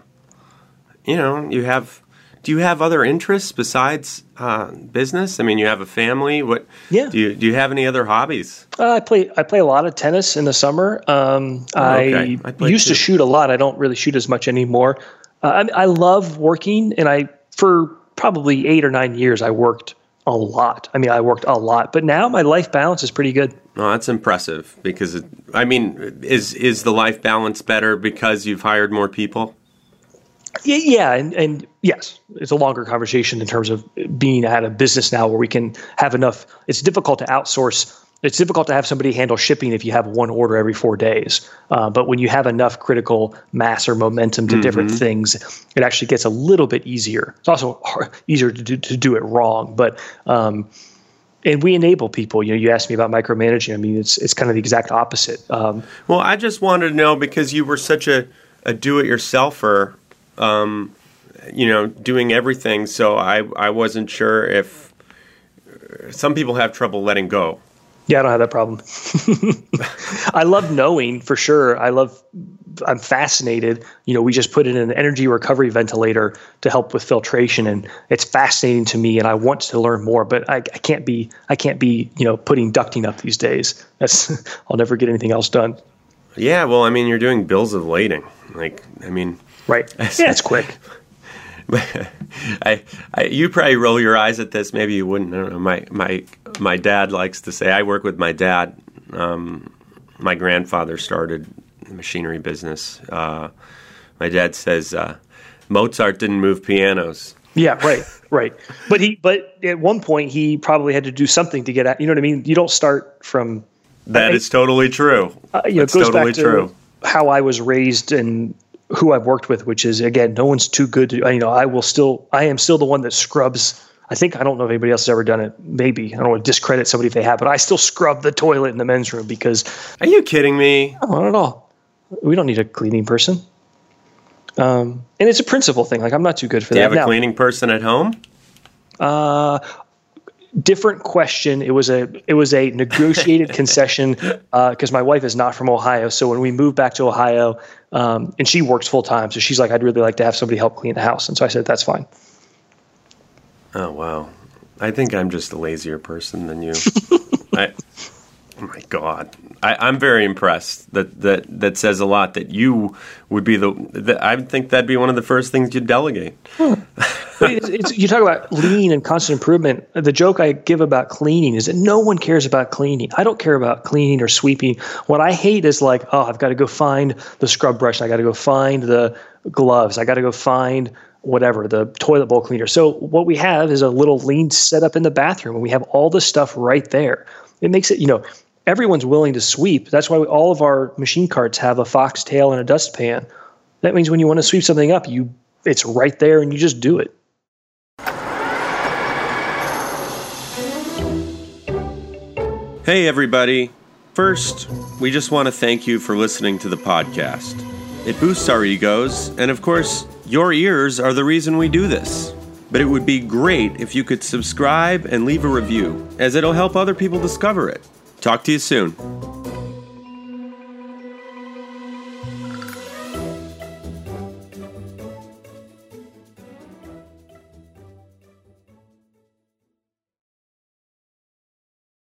you know, you have. Do you have other interests besides uh, business? I mean, you have a family. What? Yeah. Do you do you have any other hobbies? Uh, I play I play a lot of tennis in the summer. Um, okay. I I, used too. to shoot a lot. I don't really shoot as much anymore. Uh, I, I love working, and I for probably eight or nine years I worked a lot. I mean, I worked a lot, but now my life balance is pretty good. No, that's impressive because it, I mean, is is the life balance better because you've hired more people? Yeah, yeah, and, and yes, it's a longer conversation in terms of being at a business now where we can have enough. It's difficult to outsource. It's difficult to have somebody handle shipping if you have one order every four days. Uh, but when you have enough critical mass or momentum to different things, it actually gets a little bit easier. It's also hard, easier to do, to do it wrong, but. Um, and we enable people. You know, you asked me about micromanaging. I mean, it's it's kind of the exact opposite. Um, Well, I just wanted to know because you were such a, a do-it-yourselfer, um, you know, doing everything. So I I wasn't sure if some people have trouble letting go. Yeah, I don't have that problem. [LAUGHS] I love knowing for sure. I love. I'm fascinated. You know, we just put in an energy recovery ventilator to help with filtration, and it's fascinating to me. And I want to learn more, but I, I can't be. I can't be. You know, putting ducting up these days. That's. [LAUGHS] I'll never get anything else done. Yeah, well, I mean, you're doing bills of lading. Like, I mean, Right. [LAUGHS] Yeah, it's quick. [LAUGHS] I, I, you probably roll your eyes at this. Maybe you wouldn't. I don't know. My my my dad likes to say. I work with my dad. Um, my grandfather started the machinery business. Uh, my dad says uh, Mozart didn't move pianos. Yeah, right, right. But he, but at one point he probably had to do something to get at. You know what I mean? You don't start from That I- is totally true. uh, you know, it goes totally back to true. how I was raised and who I've worked with, which is again, no one's too good to, you know, I will still, I am still the one that scrubs. I think, I don't know if anybody else has ever done it. Maybe. I don't want to discredit somebody if they have, but I still scrub the toilet in the men's room because, Are you kidding me? not at all. We don't need a cleaning person. Um, and it's a principle thing. Like, I'm not too good for that. Do you have a Now, cleaning person at home? Different question. It was a it was a negotiated [LAUGHS] concession because uh, my wife is not from Ohio. So when we moved back to Ohio, um, and she works full time, so she's like, I'd really like to have somebody help clean the house, and so I said that's fine. Oh wow, I think I'm just a lazier person than you. [LAUGHS] I, oh my god, I, am very impressed. That that that says a lot. That you would be the, the. I think that'd be one of the first things you'd delegate. Hmm. [LAUGHS] it's, it's, you talk about lean and constant improvement. The joke I give about cleaning is that no one cares about cleaning. I don't care about cleaning or sweeping. What I hate is like, oh, I've got to go find the scrub brush. I got to go find the gloves. I got to go find whatever the toilet bowl cleaner. So what we have is a little lean setup in the bathroom, and we have all the stuff right there. It makes it, you know, everyone's willing to sweep. That's why we, all of our machine carts have a foxtail and a dustpan. That means when you want to sweep something up, you it's right there and you just do it. Hey everybody. First, we just want to thank you for listening to the podcast. It boosts our egos, and of course, your ears are the reason we do this. But it would be great if you could subscribe and leave a review, as it'll help other people discover it. Talk to you soon.